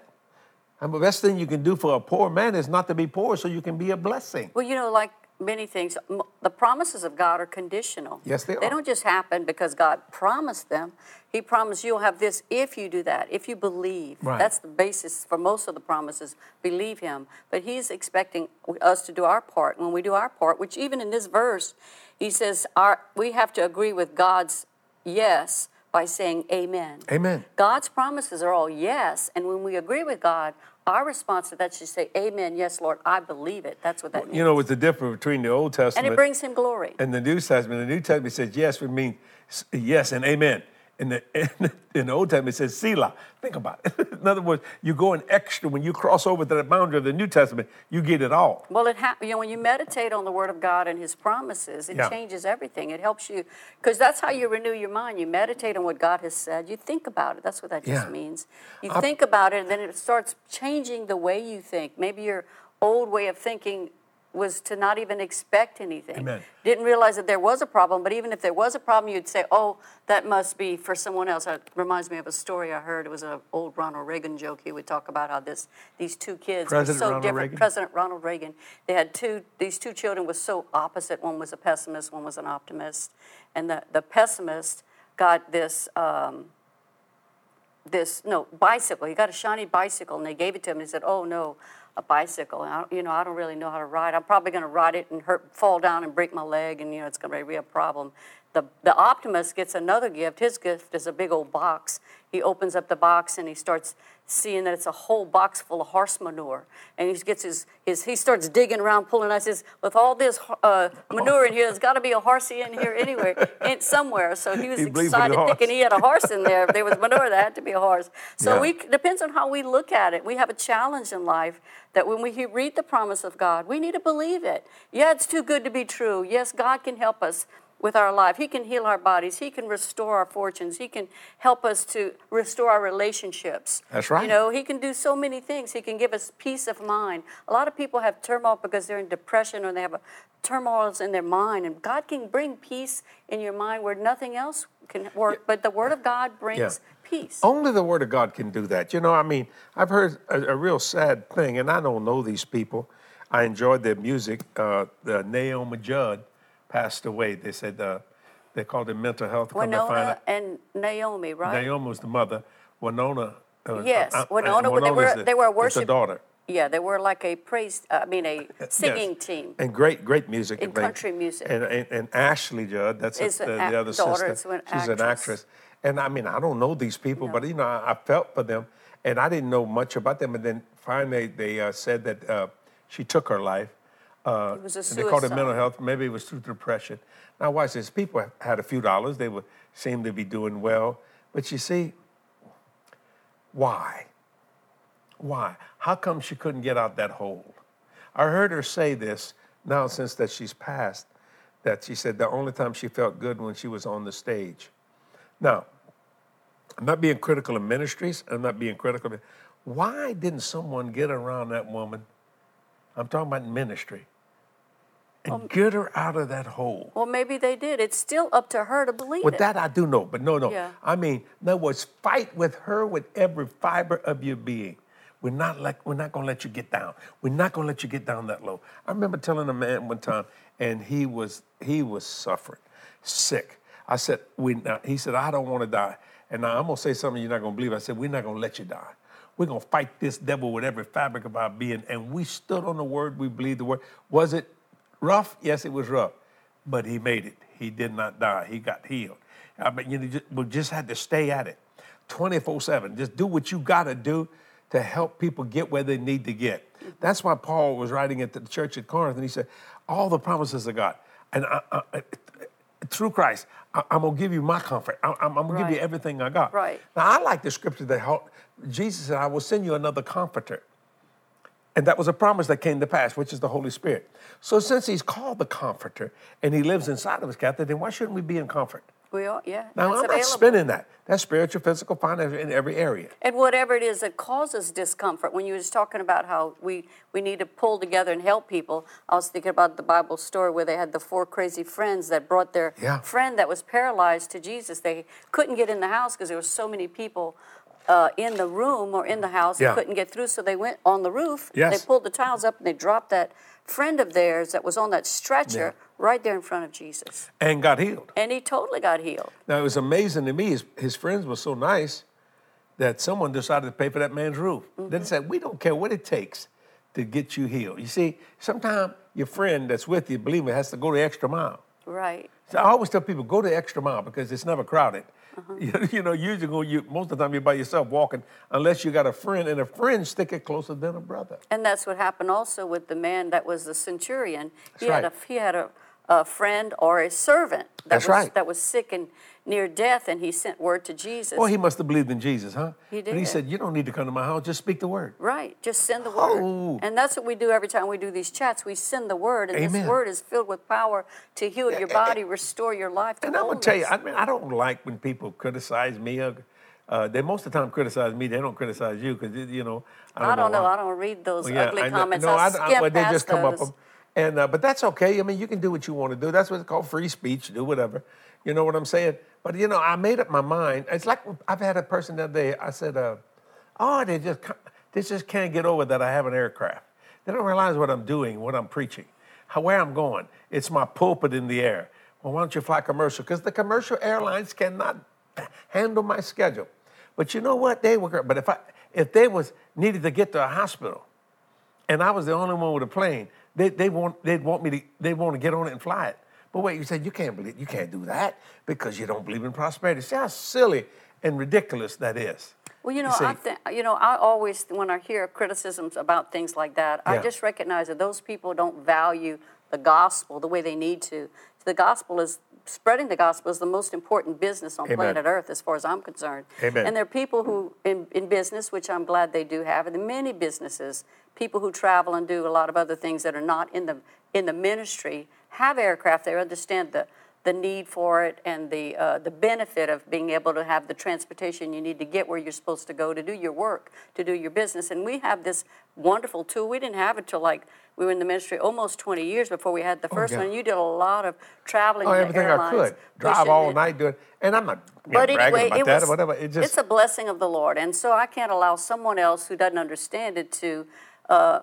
S1: And the best thing you can do for a poor man is not to be poor, so you can be a blessing.
S2: Well, you know, like many things, the promises of God are conditional.
S1: Yes, they are.
S2: They don't just happen because God promised them. He promised you'll have this if you do that, if you believe.
S1: Right.
S2: That's the basis for most of the promises. Believe Him. But He's expecting us to do our part. And when we do our part, which even in this verse, He says our, we have to agree with God's yes by saying amen.
S1: Amen.
S2: God's promises are all yes, and when we agree with God, our response to that should say, Amen, yes, Lord, I believe it. That's what that means.
S1: You know, what's the difference between the Old Testament and
S2: it brings him glory.
S1: and the New Testament? The New Testament says yes would mean yes and amen. In the, in the, in the Old Testament, it says Selah. Think about it. in other words, you're going extra. When you cross over to the boundary of the New Testament, you get it all.
S2: Well, it ha- you know when you meditate on the Word of God and His promises, it
S1: Yeah.
S2: changes everything. It helps you because that's how you renew your mind. You meditate on what God has said. You think about it. That's what that just
S1: Yeah.
S2: means. You
S1: I-
S2: think about it, and then it starts changing the way you think. Maybe your old way of thinking was to not even expect anything.
S1: Amen.
S2: Didn't realize that there was a problem, but even if there was a problem, you'd say, "Oh, that must be for someone else." It reminds me of a story I heard. It was an old Ronald Reagan joke. He would talk about how this these two kids
S1: President
S2: were so
S1: Ronald
S2: different.
S1: Reagan?
S2: President Ronald Reagan. They had two. These two children were so opposite. One was a pessimist. One was an optimist. And the the pessimist got this. Um, this no bicycle. He got a shiny bicycle, and they gave it to him. And he said, "Oh no, a bicycle. I, you know, I don't really know how to ride. I'm probably going to ride it and hurt, fall down and break my leg, and you know, it's going to be a real problem." The, the optimist gets another gift. His gift is a big old box. He opens up the box and he starts seeing that it's a whole box full of horse manure. And he gets his, his he starts digging around, pulling I Says, with all this uh, manure in here, there's got to be a horsey in here anywhere, in, somewhere. So he was
S1: He
S2: excited, thinking he had a horse in there. If there was manure, there had to be a horse. So
S1: Yeah.
S2: we depends on how we look at it. We have a challenge in life that when we read the promise of God, we need to believe it. Yeah, it's too good to be true. Yes, God can help us with our life. He can heal our bodies. He can restore our fortunes. He can help us to restore our relationships.
S1: That's right.
S2: You know, He can do so many things. He can give us peace of mind. A lot of people have turmoil because they're in depression or they have a turmoils in their mind, and God can bring peace in your mind where nothing else can work. But the Word of God brings
S1: Yeah.
S2: peace.
S1: Only the Word of God can do that. You know, I mean, I've heard a, a real sad thing, and I don't know these people. I enjoyed their music. Uh, the Naomi Judd passed away. They said uh, they called it mental health.
S2: Winona and Naomi, right?
S1: Naomi was the mother. Winona. Uh,
S2: Yes,
S1: uh, uh,
S2: Winona, they were-
S1: the-
S2: they were a
S1: is the
S2: worship-
S1: daughter.
S2: Yeah, they were like a praise. I mean, a singing
S1: Yes.
S2: team.
S1: And great, great music.
S2: In
S1: and
S2: country music.
S1: And, and, and Ashley Judd, that's a- the, the other
S2: daughter,
S1: sister.
S2: is an
S1: She's an
S2: actress.
S1: actress. And I mean, I don't know these people, but you know, I, I felt for them, and I didn't know much about them. And then finally, they uh, said that uh, she took her life. Uh,
S2: It was a
S1: and they called it mental health. Maybe it was through depression. Now, watch this. People had a few dollars. They would seem to be doing well. But you see, why? Why? How come she couldn't get out that hole? I heard her say this now since that she's passed, that she said the only time she felt good when she was on the stage. Now, I'm not being critical of ministries. I'm not being critical. Of, why didn't someone get around that woman? I'm talking about ministry. And get her out of that hole.
S2: Well, maybe they did. It's still up to her to believe
S1: With
S2: it.
S1: that, I do know, but no, no.
S2: Yeah.
S1: I mean, in other words, fight with her with every fiber of your being. We're not like we're not gonna let you get down. We're not gonna let you get down that low. I remember telling a man one time, and he was he was suffering, sick. I said, we. He said, I don't want to die. And now I'm gonna say something you're not gonna believe. I said, we're not gonna let you die. We're gonna fight this devil with every fabric of our being. And we stood on the word. We believed the word. Was it rough? Yes, it was rough. But he made it. He did not die. He got healed. I mean, you know, just, we just had to stay at it 24 7. Just do what you got to do to help people get where they need to get. That's why Paul was writing at the church at Corinth, and he said, All the promises of God. And I, I, I- through Christ, I, am going to give you my comfort. I, am going to give you everything I got.
S2: Right.
S1: Now, I like the scripture that Jesus said, I will send you another comforter. And that was a promise that came to pass, which is the Holy Spirit. So since he's called the comforter and he lives inside of us, Captain, then why shouldn't we be in comfort?
S2: We are, yeah.
S1: Now, I'm not
S2: available.
S1: spinning that. That's spiritual, physical, financial, in every area.
S2: And whatever it is that causes discomfort, when you was talking about how we, we need to pull together and help people, I was thinking about the Bible story where they had the four crazy friends that brought their
S1: Yeah.
S2: friend that was paralyzed to Jesus. They couldn't get in the house because there were so many people uh, in the room or in the house
S1: Yeah.
S2: and couldn't get through. So they went on the roof.
S1: Yes.
S2: They pulled the tiles up and they dropped that friend of theirs that was on that stretcher right there in front of Jesus.
S1: And got healed.
S2: And he totally got healed.
S1: Now, it was amazing to me. His, his friends were so nice that someone decided to pay for that man's roof. They said, We don't care what it takes to get you healed. You see, sometimes your friend that's with you, believe me, has to go the extra mile.
S2: Right.
S1: So I always tell people, go the extra mile because it's never crowded. You, uh-huh. you know, usually go, you, most of the time you're by yourself walking, unless you got a friend, and a friend stick it closer than a brother.
S2: And that's what happened also with the man that was the centurion. He
S1: That's
S2: had
S1: right.
S2: a he had a, a friend or a servant that
S1: That's
S2: was
S1: right.
S2: that was sick and near death, and he sent word to Jesus.
S1: Well, he must have believed in Jesus, huh?
S2: He
S1: But he said, You don't need to come to my house, just speak the word.
S2: right, just send the
S1: Oh.
S2: word. And that's what we do every time we do these chats. We send the word, and
S1: Amen.
S2: this word is filled with power to heal your body, restore your life.
S1: And I'm gonna tell you. I mean, I don't like when people criticize me. Uh, they most of the time criticize me. They don't criticize you because you know. I don't,
S2: I don't know.
S1: why.
S2: I don't read those
S1: Well, yeah,
S2: ugly
S1: I
S2: comments.
S1: No,
S2: I,
S1: I,
S2: skim
S1: well, they
S2: past
S1: just come
S2: those.
S1: up 'em. And uh, but that's okay. I mean, you can do what you want to do. That's what's called free speech. Do whatever. You know what I'm saying? But you know, I made up my mind. It's like I've had a person the other day. I said, uh, "Oh, they just they just can't get over that I have an aircraft. They don't realize what I'm doing, what I'm preaching, how where I'm going. It's my pulpit in the air. Well, why don't you fly commercial? Because the commercial airlines cannot handle my schedule. But you know what? They were. But if I if they was needed to get to a hospital, and I was the only one with a plane, they they want they'd want me to they want to get on it and fly it. But wait, you said you can't believe you can't do that because you don't believe in prosperity. See how silly and ridiculous that is.
S2: Well, you know,
S1: see-
S2: I think you know, I always when I hear criticisms about things like that, I just recognize that those people don't value the gospel the way they need to. The gospel is spreading the gospel is the most important business on
S1: Amen.
S2: planet Earth, as far as I'm concerned.
S1: Amen.
S2: And there are people who in, in business, which I'm glad they do have, and many businesses, people who travel and do a lot of other things that are not in the in the ministry have aircraft. They understand the the need for it and the uh, the benefit of being able to have the transportation you need to get where you're supposed to go to do your work, to do your business. And we have this wonderful tool. We didn't have it till like we were in the ministry almost 20 years before we had the first
S1: yeah.
S2: one. You did a lot of traveling.
S1: Oh, everything I could. Drive all
S2: it.
S1: night doing, and I'm not you know,
S2: anyway,
S1: about
S2: it
S1: that
S2: was,
S1: or whatever. It just
S2: it's a blessing of the Lord, and so I can't allow someone else who doesn't understand it to, uh,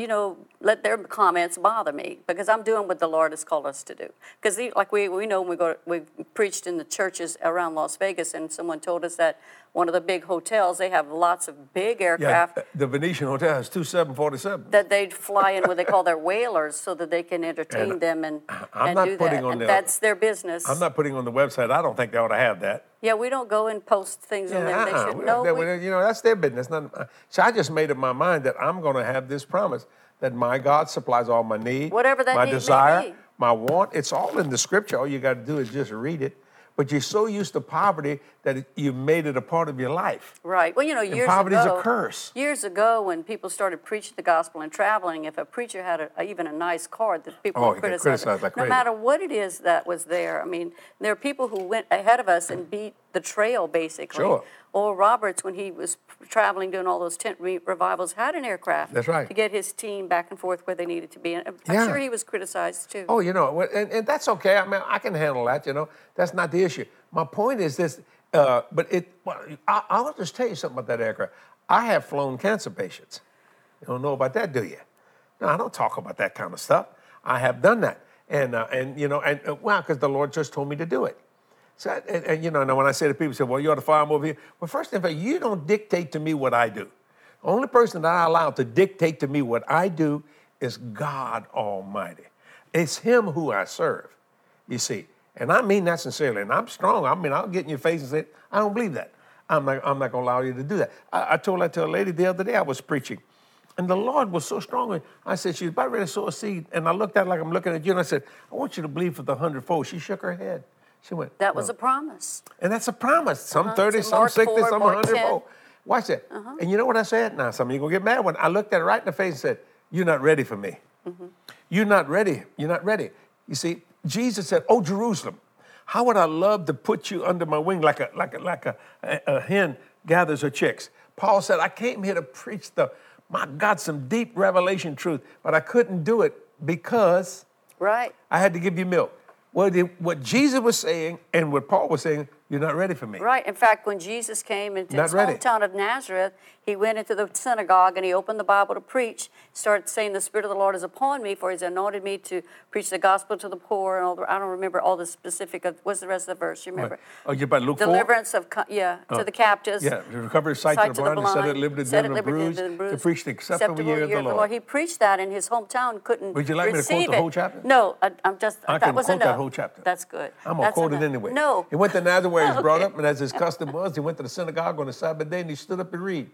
S2: you know, let their comments bother me because I'm doing what the Lord has called us to do. Because like we we know we go we preached in the churches around Las Vegas, and someone told us that one of the big hotels they have lots of big
S1: yeah.
S2: aircraft.
S1: The Venetian Hotel has two 747.
S2: That they'd fly in what they call their whalers, so that they can entertain
S1: And
S2: them and,
S1: I'm
S2: and
S1: not
S2: do
S1: putting
S2: that.
S1: on
S2: and
S1: the-
S2: that's their business.
S1: I'm not putting on the website. I don't think they ought to have that.
S2: yeah, we don't go and post things on there. They
S1: uh-uh.
S2: should
S1: We- they-
S2: we-
S1: you know, that's their business. Not, uh, so I just made up my mind that I'm going to have this promise that my God supplies all my need,
S2: Whatever that
S1: my
S2: need may
S1: desire, my want. It's all in the scripture. All you got to do is just read it. But you're so used to poverty that you've made it a part of your life.
S2: Right. Well, you know, years
S1: poverty's a
S2: ago,
S1: curse.
S2: Years ago, when people started preaching the gospel and traveling, if a preacher had a, even a nice card, that people
S1: Oh,
S2: would criticize.
S1: criticized like
S2: no
S1: crazy.
S2: matter what it is that was there. I mean, there are people who went ahead of us and beat the trail, basically.
S1: Sure.
S2: Oral Roberts, when he was traveling doing all those tent re- revivals, had an aircraft.
S1: That's right.
S2: To get his team back and forth where they needed to be. And I'm
S1: Yeah.
S2: sure he was criticized too.
S1: Oh, you know, and, and that's okay. I mean, I can handle that. You know, that's not the issue. My point is this. Uh, but it, well, I, I'll just tell you something about that aircraft. I have flown cancer patients. You don't know about that, do you? No, I don't talk about that kind of stuff. I have done that, and uh, and you know, and uh, well, because the Lord just told me to do it. So, and, and, you know, and when I say to people, say, well, you ought to fly them over here. Well, first all, you don't dictate to me what I do. The only person that I allow to dictate to me what I do is God Almighty. It's Him who I serve, you see. And I mean that sincerely. And I'm strong. I mean, I'll get in your face and say, I don't believe that. I'm not, I'm not going to allow you to do that. I, I told that to a lady the other day I was preaching. And the Lord was so strong. I said, She's about ready to sow a seed. And I looked at her like I'm looking at you. And I said, I want you to believe for the hundredfold. She shook her head. She went,
S2: that was
S1: "No."
S2: a promise.
S1: And that's a promise. Some
S2: Uh-huh.
S1: 30, some
S2: Mark
S1: 60,
S2: 4,
S1: some
S2: Mark
S1: 100
S2: 10.
S1: fold. Watch that. And you know what I said? Now, some of you going to get mad when I looked at her right in the face and said, You're not ready for me. You're not ready. You're not ready. You see, Jesus said, Oh, Jerusalem, how would I love to put you under my wing like a, like a, like a, a, a hen gathers her chicks? Paul said, I came here to preach the, my God, some deep revelation truth, but I couldn't do it because
S2: Right.
S1: I had to give you milk. Well, the, what Jesus was saying and what Paul was saying, you're not ready for me.
S2: Right. In fact, when Jesus came into
S1: Not
S2: his
S1: ready.
S2: hometown of Nazareth, he went into the synagogue and he opened the Bible to preach. Started saying, "The Spirit of the Lord is upon me, for He's anointed me to preach the gospel to the poor." And all the, I don't remember all the specific. Of, what's the rest of the verse? You remember?
S1: Oh, you about Luke 4?
S2: Deliverance of co- yeah to oh. the captives.
S1: Yeah, to recover sight,
S2: sight
S1: to the blind, to set at liberty
S2: set at
S1: the
S2: liberty
S1: bruised,
S2: the bruised,
S1: to preach the acceptable, year of the Lord.
S2: He preached that in his hometown. Couldn't.
S1: Would you like me to quote
S2: receive
S1: the
S2: it.
S1: whole chapter?
S2: No, I, I'm just.
S1: I
S2: that
S1: can
S2: was
S1: quote that
S2: enough.
S1: whole chapter.
S2: That's good.
S1: I'm gonna quote
S2: enough.
S1: it anyway.
S2: No.
S1: He went to Nazareth where he was brought up, and as his custom was, he went to the synagogue on the Sabbath day and he stood up and read.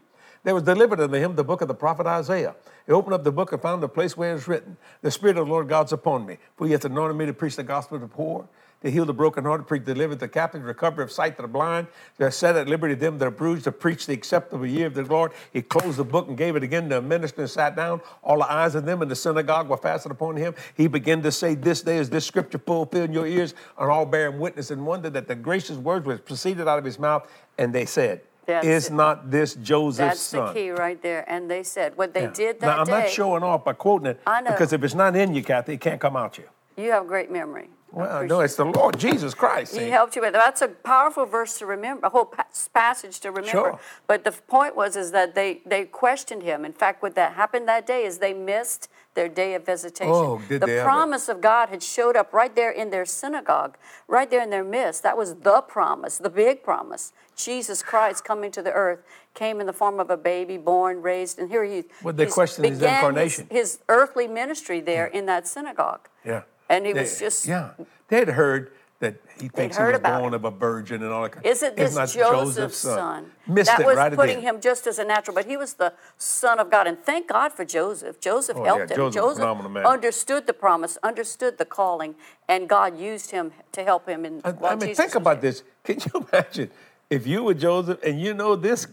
S1: There was delivered unto him the book of the prophet Isaiah. He opened up the book and found the place where it is written, The Spirit of the Lord God's upon me, for he hath anointed me to preach the gospel to the poor, to heal the brokenhearted, preach deliver the captive, recovery of sight to the blind, to set at liberty them that are bruised, to preach the acceptable year of the Lord. He closed the book and gave it again to a minister and sat down. All the eyes of them in the synagogue were fastened upon him. He began to say, This day is this scripture fulfilled in your ears, and all bearing witness and wonder that the gracious words which proceeded out of his mouth. And they said,
S2: That's
S1: Is
S2: it.
S1: not this Joseph's
S2: That's
S1: son?
S2: the key right there. And they said what they
S1: Yeah.
S2: did that
S1: now, I'm
S2: day.
S1: not showing off by quoting it
S2: I know.
S1: because if it's not in you, Kathy, it can't come out you.
S2: You have a great memory.
S1: Well, no, it's the Lord Jesus Christ.
S2: He helped you with that's a powerful verse to remember, a whole passage to remember.
S1: Sure.
S2: But the point was is that they they questioned him. In fact, what that happened that day is they missed their day of visitation.
S1: Oh, did
S2: the
S1: they ever.
S2: promise of God had showed up right there in their synagogue, right there in their midst. That was the promise, the big promise. Jesus Christ coming to the earth came in the form of a baby, born, raised, and here he
S1: Would they
S2: he's
S1: question his incarnation?
S2: His, earthly ministry there in that synagogue.
S1: Yeah.
S2: And he
S1: They-
S2: was just
S1: Yeah. They had heard that he thinks he was born
S2: it.
S1: of a virgin and all that. kind-
S2: Isn't
S1: It's
S2: this
S1: not
S2: Joseph's uh, son?
S1: Missed
S2: that
S1: it
S2: was
S1: right
S2: putting him just as a natural, but he was the son of God. And thank God for Joseph. Joseph
S1: Oh, yeah,
S2: helped him.
S1: Joseph was a phenomenal man.
S2: understood the promise, understood the calling, and God used him to help him. In,
S1: I, I mean,
S2: Jesus
S1: think about this. Can you imagine if you were Joseph and you know this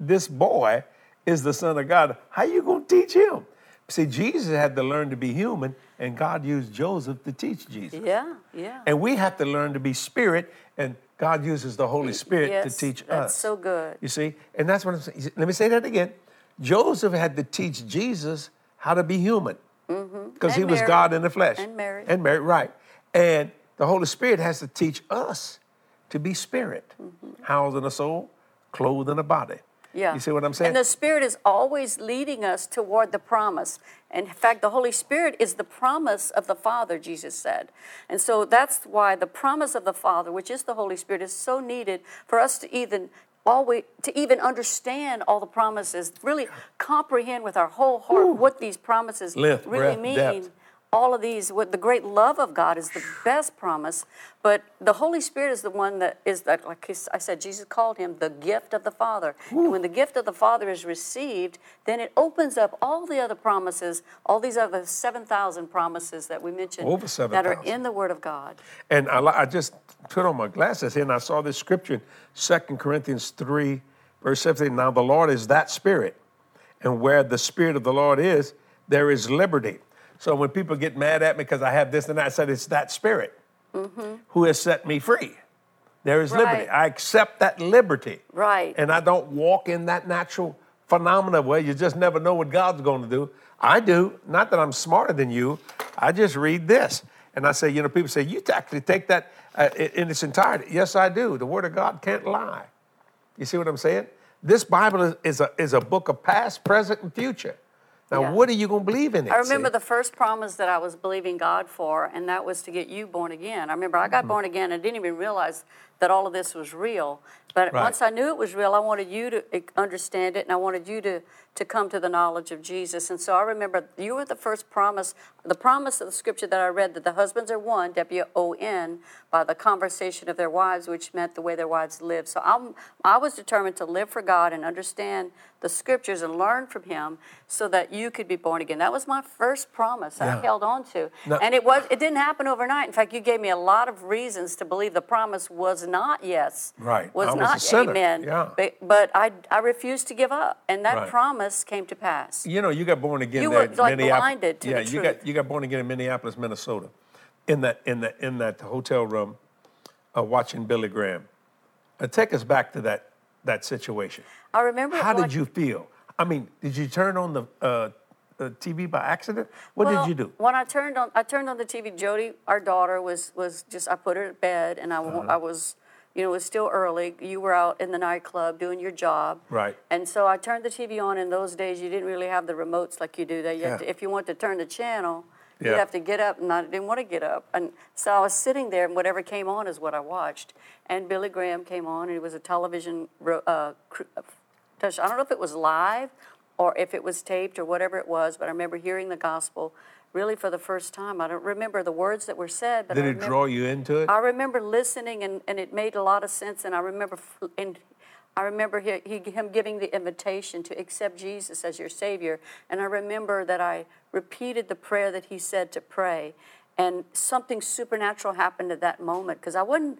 S1: this boy is the son of God? How you gonna teach him? See, Jesus had to learn to be human, and God used Joseph to teach Jesus.
S2: Yeah, yeah.
S1: And we have to learn to be spirit, and God uses the Holy Spirit
S2: yes,
S1: to teach us.
S2: that's
S1: us.
S2: so good.
S1: You see? And that's what I'm saying. Let me say that again. Joseph had to teach Jesus how to be human mm-hmm. because he
S2: And
S1: was God in the flesh.
S2: And Mary.
S1: And Mary, right. And the Holy Spirit has to teach us to be spirit, mm-hmm. housed in a soul, clothed in a body.
S2: Yeah.
S1: You see what I'm saying?
S2: And the Spirit is always leading us toward the promise. And in fact, the Holy Spirit is the promise of the Father, Jesus said. And so that's why the promise of the Father, which is the Holy Spirit, is so needed for us to even always to even understand all the promises, really comprehend with our whole heart what these promises
S1: Length,
S2: really
S1: breadth,
S2: mean
S1: depth.
S2: All of these what the great love of god is the best promise but the holy spirit is the one that is that like i said jesus called him the gift of the father and when the gift of the father is received then it opens up all the other promises all these other 7000 promises that we mentioned
S1: Over
S2: that are
S1: 7,000.
S2: in the word of god
S1: And I, I just put on my glasses here and I saw this scripture in 2 Corinthians 3, verse 17. Now the Lord is that spirit, and where the spirit of the Lord is, there is liberty. So when people get mad at me because I have this and that, I said, it's that spirit who has set me free. There is liberty.
S2: Mm-hmm.
S1: I accept that liberty.
S2: Right.
S1: And I don't walk in that natural phenomena where you just never know what God's going to do. I do. Not that I'm smarter than you. I just read this. And I say, you know, people say, you actually take that uh, in in its entirety. Yes, I do. The Word of God can't lie. You see what I'm saying? This Bible is, is, a, is a book of past, present, and future. Now,
S2: Yeah.
S1: what are you going to believe in it?
S2: I remember
S1: see?
S2: the first promise that I was believing God for, and that was to get you born again. I remember I got mm-hmm. born again and didn't even realize that all of this was real. But
S1: Right.
S2: once I knew it was real, I wanted you to e- understand it, and I wanted you to, to come to the knowledge of Jesus. And so I remember you were the first promise, the promise of the scripture that I read that the husbands are one, W O N, by the conversation of their wives, which meant the way their wives lived. So I'm, I was determined to live for God and understand the scriptures and learn from Him so that you could be born again. That was my first promise I held on to. And it was it didn't happen overnight. In fact, you gave me a lot of reasons to believe the promise was not yes.
S1: Right.
S2: Was
S1: I was
S2: not amen.
S1: Yeah.
S2: But, but I, I refused to give up. And that
S1: Right.
S2: promise came to pass.
S1: You know, you got born again
S2: You were, like, blinded to
S1: yeah,
S2: the
S1: you
S2: truth.
S1: got you got born again in Minneapolis, Minnesota, in that in that in that hotel room, uh, watching Billy Graham. Uh, take us back to that that situation.
S2: I remember
S1: How
S2: like-
S1: did you feel? I mean, did you turn on the uh, uh, TV by accident? What
S2: Well,
S1: did you do?
S2: When I turned on, I turned on the TV. Jody, our daughter, was was just. I put her to bed, and I,
S1: Uh-huh.
S2: I was, you know, it was still early. You were out in the nightclub doing your job,
S1: Right.
S2: And so I turned the TV on. In those days, you didn't really have the remotes like you do. That you
S1: Yeah.
S2: to, if you want to turn the channel,
S1: Yeah.
S2: you'd have to get up, and I didn't want to get up. And so I was sitting there, and whatever came on is what I watched. And Billy Graham came on, and it was a television. Uh, touch. I don't know if it was live or if it was taped or whatever it was, but I remember hearing the gospel really for the first time. I don't remember the words that were said, but
S1: Did
S2: I
S1: it
S2: remember,
S1: draw you into it?
S2: I remember listening and, and it made a lot of sense. And I remember and I remember he, he, him giving the invitation to accept Jesus as your Savior. And I remember that I repeated the prayer that he said to pray. And something supernatural happened at that moment because I wasn't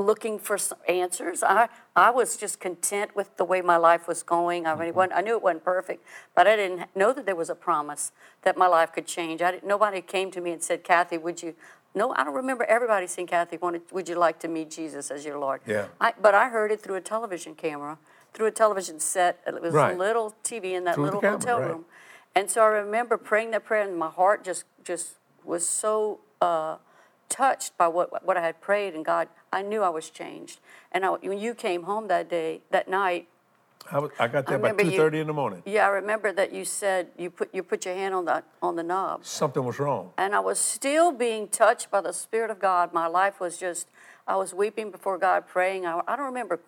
S2: looking for answers. I, I was just content with the way my life was going. I, it I knew it wasn't perfect, but I didn't know that there was a promise that my life could change. I nobody came to me and said, Kathy, would you? No, I don't remember everybody saying, Kathy, wanted, would you like to meet Jesus as your Lord?
S1: Yeah.
S2: I, but I heard it through a television camera, through a television set. It was
S1: Right.
S2: a little TV in that
S1: Through
S2: little
S1: camera,
S2: hotel
S1: right.
S2: room. And so I remember praying that prayer, and my heart just just was so uh, touched by what what I had prayed, and God, I knew I was changed. And I, when you came home that day, that night,
S1: I, was, I got there
S2: remember
S1: two in the morning.
S2: yeah, I remember that you said you put you put your hand on the on the knob,
S1: Something was wrong.
S2: and I was still being touched by the Spirit of God. My life was just, I was weeping before God, praying. I, I don't remember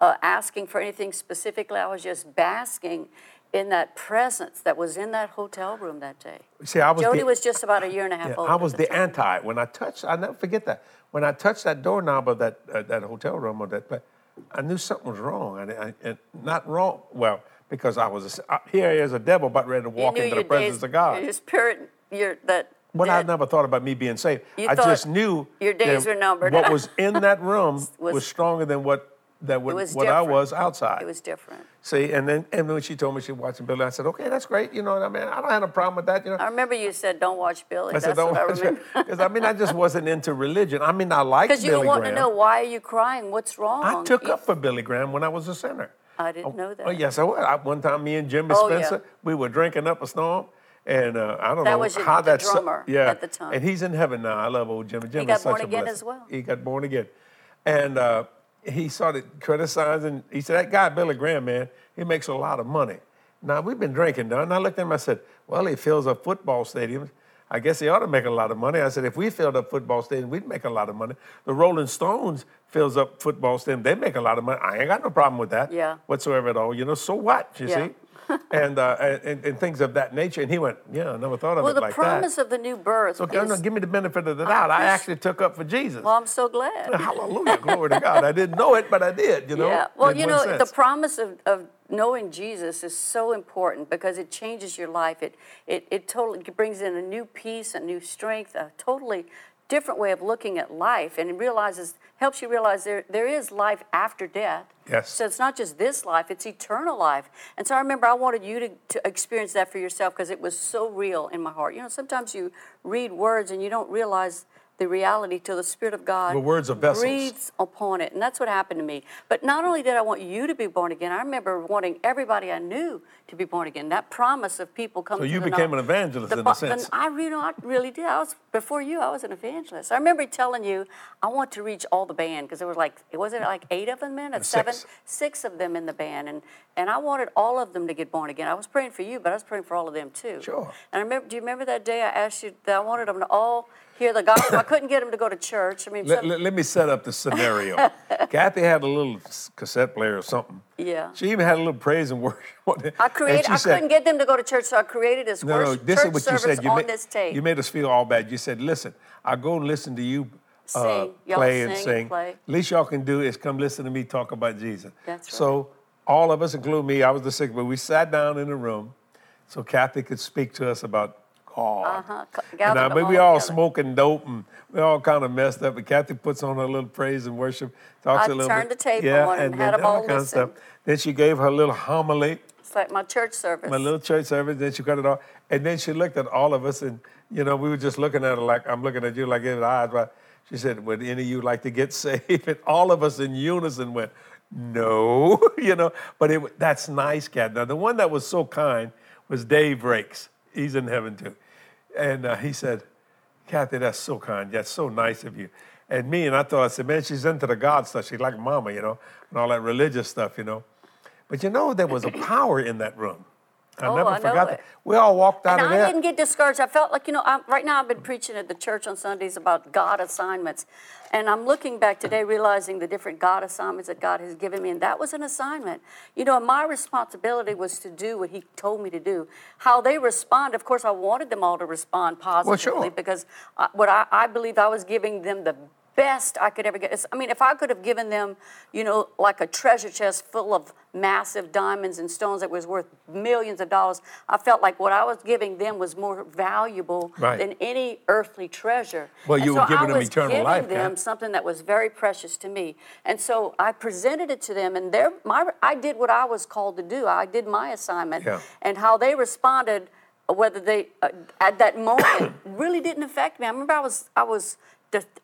S2: uh, asking for anything specifically. I was just basking in that presence that was in that hotel room that day.
S1: See, I was
S2: Jody
S1: the,
S2: was just about a year and a half
S1: yeah,
S2: old.
S1: I was
S2: the
S1: the anti. When I touched, I never forget that. When I touched that doorknob of that uh, that hotel room or that, I knew something was wrong. I, I, and not wrong. Well, because I was a, uh, here is a devil about ready to walk into the presence
S2: days-
S1: of God.
S2: Your spirit, your that.
S1: But I never thought about me being saved. I just knew
S2: your days were numbered.
S1: What was in that room was,
S2: Was-
S1: stronger than what that what,
S2: was
S1: what I was outside.
S2: It was different.
S1: See, and then and when she told me she was watching Billy, I said, okay, that's great. You know what I mean? I don't have a problem with that. You know.
S2: I remember you said, "Don't watch Billy."
S1: I said,
S2: That's
S1: don't
S2: remember.
S1: because I mean I just wasn't into religion. I mean I liked
S2: Because you
S1: Billy
S2: want
S1: Graham.
S2: to know why are you crying? What's wrong?
S1: I took
S2: You-
S1: up for Billy Graham when I was a sinner.
S2: I didn't know that.
S1: Oh yes, I was. I, one time, me and Jimmy
S2: Oh, yeah.
S1: Spencer, we were drinking up a storm, and uh, I don't
S2: That
S1: know
S2: was
S1: how that. su-
S2: drummer
S1: yeah,
S2: at the time.
S1: and he's in heaven now. I love old Jimmy. Jimmy
S2: got
S1: such
S2: born
S1: a
S2: again
S1: blessing.
S2: as well.
S1: He got born again, and uh, he started criticizing. He said, "That guy Billy Graham, man, he makes a lot of money." Now we've been drinking, now, and I looked at him. I said, "Well, he fills up football stadiums." I guess he ought to make a lot of money. I said, if we filled up football stadiums, we'd make a lot of money. The Rolling Stones fills up football stadiums, they make a lot of money. I ain't got no problem with that
S2: Yeah.
S1: whatsoever at all. You know, so what? You
S2: Yeah.
S1: see, and, uh, and and things of that nature. And he went, "Yeah, I never thought of it like that.
S2: Well, the promise of the new birth.
S1: Okay, no, give me the benefit of the doubt. I
S2: appreciate-
S1: actually took up for Jesus.
S2: well, I'm so glad.
S1: Hallelujah, glory to God. I didn't know it, but I did. You know.
S2: Yeah. Well, you know,
S1: sense.
S2: the promise of, of knowing Jesus is so important because it changes your life. It, it, it totally brings in a new peace, a new strength, a totally different way of looking at life, and it realizes helps you realize there, there is life after death.
S1: Yes.
S2: So it's not just this life, it's eternal life. And so I remember I wanted you to, to experience that for yourself because it was so real in my heart. You know, sometimes you read words and you don't realize the reality till the Spirit of God
S1: The words vessels.
S2: breathes upon it. And that's what happened to me. But not only did I want you to be born again, I remember wanting everybody I knew to be born again. That promise of people coming
S1: So you became an evangelist
S2: the
S1: in a sense.
S2: I really, I really did. I was before you. I was an evangelist. I remember telling you I want to reach all the band because there was like it wasn't like eight of them then, or seven,
S1: Six.
S2: six of them in the band, and and I wanted all of them to get born again. I was praying for you, but I was praying for all of them too.
S1: Sure.
S2: And I remember. Do you remember that day I asked you that I wanted them to all hear the gospel? I couldn't get them to go to church. I mean,
S1: let,
S2: some-
S1: let- let me set up the scenario. Kathy had a little cassette player or something.
S2: Yeah.
S1: She even had a little praise and worship.
S2: I created. I
S1: said,
S2: couldn't get them to go to church, so I created this
S1: No, no,
S2: worship
S1: this is what you said. You made, you made us feel all bad. You said, listen, I'll go and listen to you uh, play and
S2: sing and
S1: sing.
S2: play.
S1: Least y'all can do is come listen to me talk about Jesus.
S2: That's right.
S1: So all of us, including me, I was the sick, but we sat down in a room so Kathy could speak to us about God.
S2: Uh-huh.
S1: And I we
S2: all together.
S1: smoking dope and we all kind of messed up. But Kathy puts on her little praise and worship, talks
S2: I
S1: a little
S2: turned
S1: bit.
S2: the tape
S1: yeah,
S2: on and
S1: then
S2: had 'em
S1: all kind of stuff. Then she gave her little homily
S2: It's like my church service.
S1: my little church service. Then she cut it off, and then she looked at all of us, and you know, we were just looking at her like I'm looking at you, like in the eyes. Right? She said, "Would any of you like to get saved?" And all of us in unison went, "No," you know. But it that's nice, Cat. Now the one that was so kind was Dave Rakes. He's in heaven too, and uh, he said, "Kathy, that's so kind. That's so nice of you." And me and I thought, I said, "Man, she's into the God stuff. She's like Mama, you know, and all that religious stuff, you know." But you know, there was a power in that room. I
S2: Oh,
S1: never
S2: I know
S1: forgot
S2: it.
S1: that. We all walked out
S2: And
S1: of
S2: I
S1: there.
S2: I didn't get discouraged. I felt like, you know, i right now I've been preaching at the church on Sundays about God assignments. And I'm looking back today realizing the different God assignments that God has given me. And that was an assignment. You know, my responsibility was to do what He told me to do. How they respond, of course, I wanted them all to respond positively
S1: sure.
S2: because I, what I, I believed I was giving them the best I could ever get. I mean, if I could have given them, you know, like a treasure chest full of massive diamonds and stones that was worth millions of dollars, I felt like what I was giving them was more valuable
S1: Right.
S2: than any earthly treasure.
S1: Well,
S2: And
S1: you
S2: so
S1: were giving
S2: I
S1: them
S2: was
S1: eternal
S2: giving
S1: life,
S2: them something that was very precious to me. And so I presented it to them, and their, my, I did what I was called to do. I did my assignment.
S1: Yeah.
S2: And how they responded, whether they, uh, at that moment, really didn't affect me. I remember I was, I was,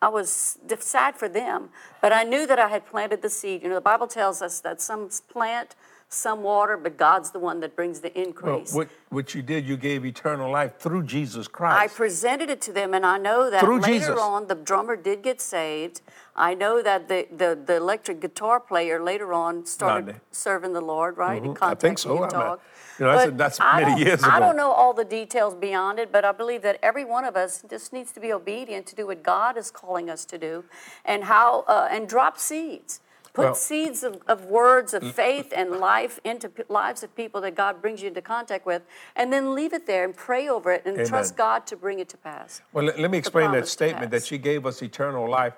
S2: I was sad for them, but I knew that I had planted the seed. You know, the Bible tells us that some plant, some water, but God's the one that brings the
S1: Well,
S2: increase.
S1: what, what you did, you gave eternal life through Jesus Christ.
S2: I presented it to them, and I know that
S1: Through
S2: later
S1: Jesus.
S2: on the drummer did get saved. I know that the, the, the electric guitar player later on started serving the Lord, right?
S1: Mhm. I think so.
S2: Me and
S1: I'm not-
S2: talked.
S1: you know, that's- that's
S2: I
S1: many
S2: don't- I don't know all the details beyond it, but I believe that every one of us just needs to be obedient to do what God is calling us to do, and how uh, and drop seeds. Put
S1: Well-
S2: seeds of, of words of faith and life into p- lives of people that God brings you into contact with, and then leave it there and pray over it and trust God to bring it to pass.
S1: Well, let, let me explain that statement that she gave us eternal life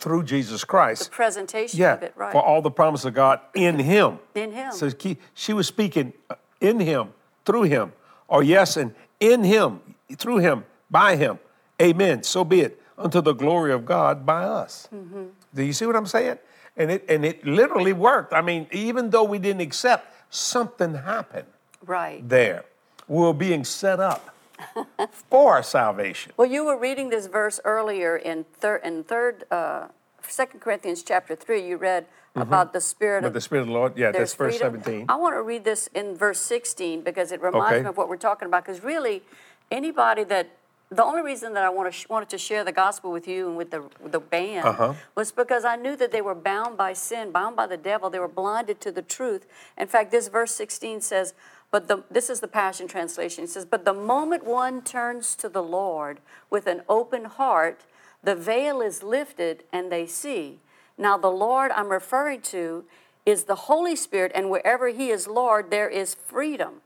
S1: through Jesus Christ.
S2: The presentation
S1: yeah,
S2: of it, right?
S1: for all the promise of God in Him.
S2: In Him.
S1: So she was speaking uh, in Him, through Him, or yes, and in Him, through Him, by Him. Amen. So be it unto the glory of God by us.
S2: Mm-hmm.
S1: Do you see what I'm saying? And it and it literally worked. I mean, even though we didn't accept, something happened
S2: right.
S1: there. we're being set up for our salvation.
S2: Well, you were reading this verse earlier in third in third uh, Second Corinthians chapter three. You read about the spirit
S1: But
S2: of
S1: Mm-hmm. the Spirit of the Lord, yeah, that's verse
S2: freedom.
S1: 17.
S2: I want to read this in verse 16 because it reminds
S1: Okay.
S2: me of what we're talking about. Because really, anybody that the only reason that I want to sh- wanted to share the gospel with you and with the the band
S1: Uh-huh.
S2: was because I knew that they were bound by sin, bound by the devil. They were blinded to the truth. In fact, this verse 16 says, "But the this is the Passion translation." It says, "But the moment one turns to the Lord with an open heart, the veil is lifted and they see." Now, the Lord I'm referring to is the Holy Spirit, and wherever He is Lord, there is freedom.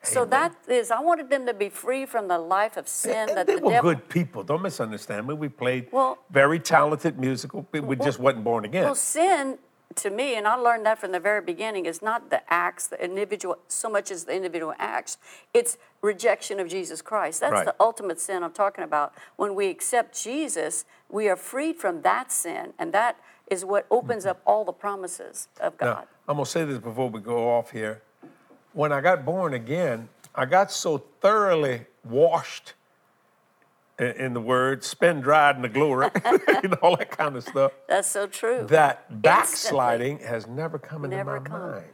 S2: So that is, I wanted them to be free from the life of sin
S1: And
S2: that
S1: they
S2: the
S1: were
S2: devil.
S1: good people. Don't misunderstand me. We played
S2: Well-
S1: very talented musical. We just wasn't born again.
S2: Well, sin to me, and I learned that from the very beginning, is not the acts, the individual, so much as the individual acts. It's rejection of Jesus Christ. That's
S1: Right.
S2: the ultimate sin I'm talking about. When we accept Jesus, we are freed from that sin, and that is what opens up all the promises of
S1: Now,
S2: God.
S1: I'm gonna say this before we go off here. When I got born again, I got so thoroughly washed in, the word, spend dried in the glory, you know, all that kind of stuff.
S2: That's so true.
S1: That backsliding has never come into
S2: Never
S1: my
S2: come.
S1: mind.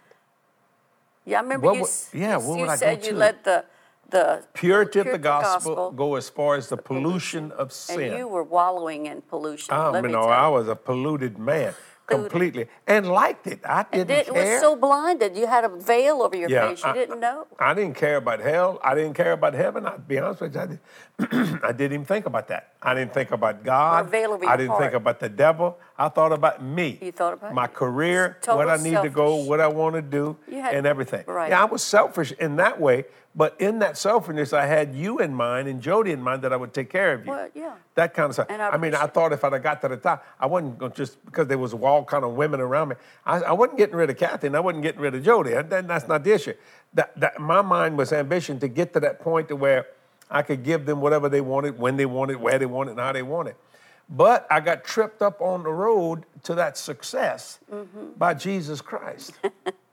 S2: yeah, I remember
S1: What
S2: you,
S1: would- yeah,
S2: you,
S1: what
S2: you
S1: would I go
S2: said you
S1: to?
S2: let the the
S1: Purity of the gospel, go as far as the pollution of sin.
S2: and you were wallowing in pollution.
S1: Oh,
S2: Let me
S1: no, I was a polluted man completely and liked it. I didn't
S2: Did,
S1: care.
S2: was so blinded. You had a veil over your face. You
S1: I,
S2: didn't know.
S1: I didn't care about hell. I didn't care about heaven. I'd be honest with you. I, did, I didn't even think about that. I didn't think about God.
S2: Or veil over
S1: I
S2: your
S1: didn't
S2: heart.
S1: think about the devil. I thought about me.
S2: You thought about
S1: my
S2: you.
S1: career, what I need to go, what I want to do,
S2: had-
S1: and everything.
S2: right.
S1: Yeah, I was selfish in that way, but in that selfishness, I had you in mind and Jody in mind that I would take care of you.
S2: Well, yeah.
S1: That kind of stuff.
S2: And I
S1: I, mean, I thought if I'd have got to the top, I wasn't going to just because there was a wall kind of women around me. I, I wasn't getting rid of Kathy and I wasn't getting rid of Jody. That, that's not the issue. That, that, my mind was ambition to get to that point to where I could give them whatever they wanted, when they wanted, where they wanted, and how they wanted. But I got tripped up on the road to that success
S2: Mm-hmm.
S1: by Jesus Christ.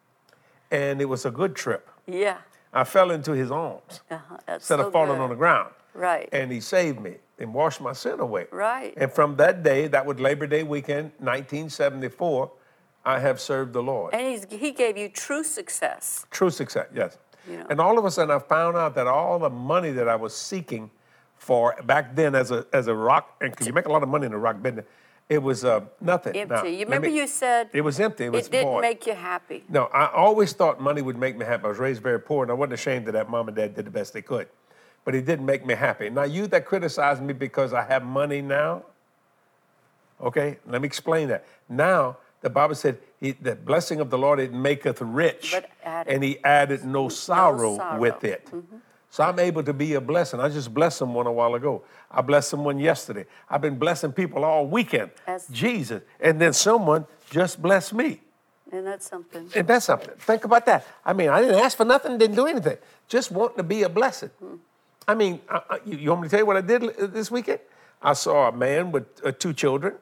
S1: and it was a good trip.
S2: Yeah.
S1: I fell into his arms
S2: Uh-huh.
S1: Instead
S2: so
S1: of falling
S2: good.
S1: on the ground.
S2: Right.
S1: And he saved me and washed my sin away.
S2: Right.
S1: And from that day, that was Labor Day weekend, 1974, I have served the Lord.
S2: And he's, he gave you true success.
S1: True success, yes.
S2: You know.
S1: And all of a sudden, I found out that all the money that I was seeking for back then as a as a rock, and because you make a lot of money in the rock business, it was uh, nothing.
S2: Empty.
S1: Now,
S2: you remember
S1: me-
S2: you said
S1: it was empty. It was
S2: it didn't
S1: void.
S2: make you happy.
S1: No, I always thought money would make me happy. I was raised very poor, and I wasn't ashamed of that. Mom and dad did the best they could, but it didn't make me happy. Now, you that criticize me because I have money now, okay, let me explain that. Now, the Bible said, he, "The blessing of the Lord it maketh rich, and He added no sorrow,
S2: sorrow.
S1: with it." So I'm able to be a blessing. I just blessed someone a while ago. I blessed someone yesterday. I've been blessing people all weekend.
S2: As-
S1: Jesus, and then someone just blessed me.
S2: And that's something.
S1: And that's something. Think about that. I mean, I didn't ask for nothing, didn't do anything. Just wanting to be a blessing. I mean, I, I- you, you want me to tell you what I did this weekend? I saw a man with uh, two children,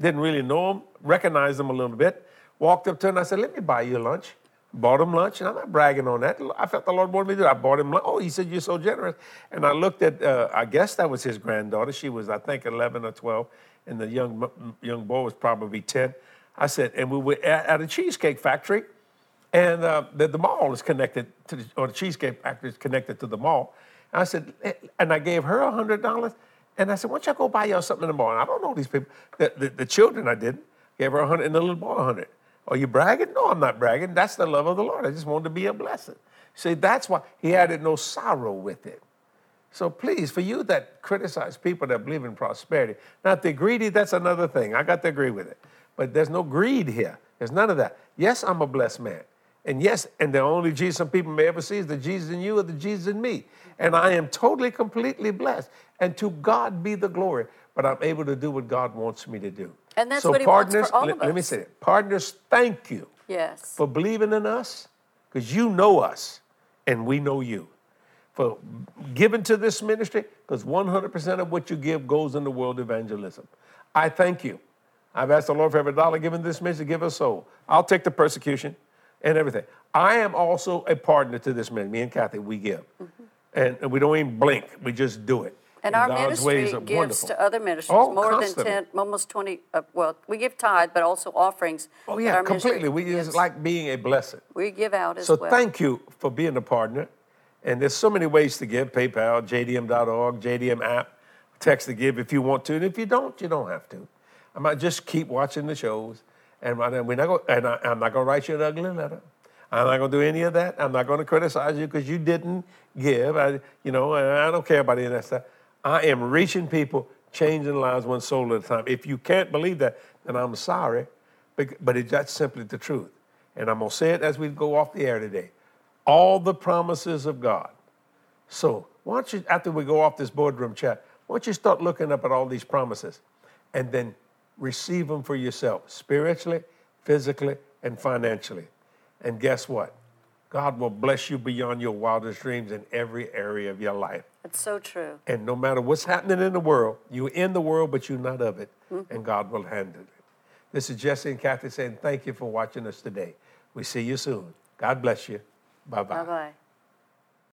S1: didn't really know him, recognized him a little bit, walked up to him and I said, let me buy you lunch. Bought him lunch, and I'm not bragging on that. I felt the Lord wanted me to do it. I bought him lunch. Oh, he said, you're so generous. And I looked at, uh, I guess that was his granddaughter. She was, I think, 11 or 12, and the young, young boy was probably 10. I said, and we were at, at a cheesecake factory, And uh, the, the mall is connected to the, or the Cheesecake Factory is connected to the mall. And I said, eh, and I gave her $100. And I said, why don't y'all go buy y'all something in the mall? And I don't know these people. The, the, the children I didn't. Gave her 100 and the little boy 100. Are you bragging? No, I'm not bragging. That's the love of the Lord. I just wanted to be a blessing. See, that's why he added no sorrow with it. So please, for you that criticize people that believe in prosperity, now if they're greedy, that's another thing. I got to agree with it. But there's no greed here. There's none of that. Yes, I'm a blessed man. And yes, and the only Jesus some people may ever see is the Jesus in you or the Jesus in me. And I am totally, completely blessed. And to God be the glory. But I'm able to do what God wants me to do.
S2: And that's
S1: so
S2: what he
S1: partners,
S2: wants for all
S1: let,
S2: of
S1: let me say it. Partners, thank you
S2: Yes.
S1: for believing in us because you know us and we know you. For giving to this ministry because 100% of what you give goes in the world evangelism. I thank you. I've asked the Lord for every dollar given to this ministry, give a soul. I'll take the persecution and everything. I am also a partner to this ministry. Me and Kathy, we give. Mm-hmm. And, and we don't even blink, we just do it.
S2: And our
S1: God's
S2: ministry gives to other ministries
S1: Oh,
S2: more
S1: constantly.
S2: than 10, almost 20, uh, well, we give tithe, but also offerings.
S1: Oh, yeah, completely. We just like being a blessing.
S2: We give out as
S1: So
S2: well.
S1: So thank you for being a partner. And there's so many ways to give PayPal, JDM.org, JDM app, text to give if you want to. And if you don't, you don't have to. I might just keep watching the shows. And we're not gonna, and I, I'm not going to write you an ugly letter. I'm not going to do any of that. I'm not going to criticize you because you didn't give. I, you know, I don't care about any of that stuff. I am reaching people, changing lives one soul at a time. If you can't believe that, then I'm sorry. But that's simply the truth. And I'm going to say it as we go off the air today. All the promises of God. So, why don't you, after we go off this boardroom chat, why don't you start looking up at all these promises and then receive them for yourself, spiritually, physically, and financially. And guess what? God will bless you beyond your wildest dreams in every area of your life.
S2: That's so true.
S1: And no matter what's happening in the world, you're in the world, but you're not of it, mm-hmm. and God will handle it. This is Jesse and Kathy saying thank you for watching us today. We see you soon. God bless you. Bye bye.
S2: Bye bye.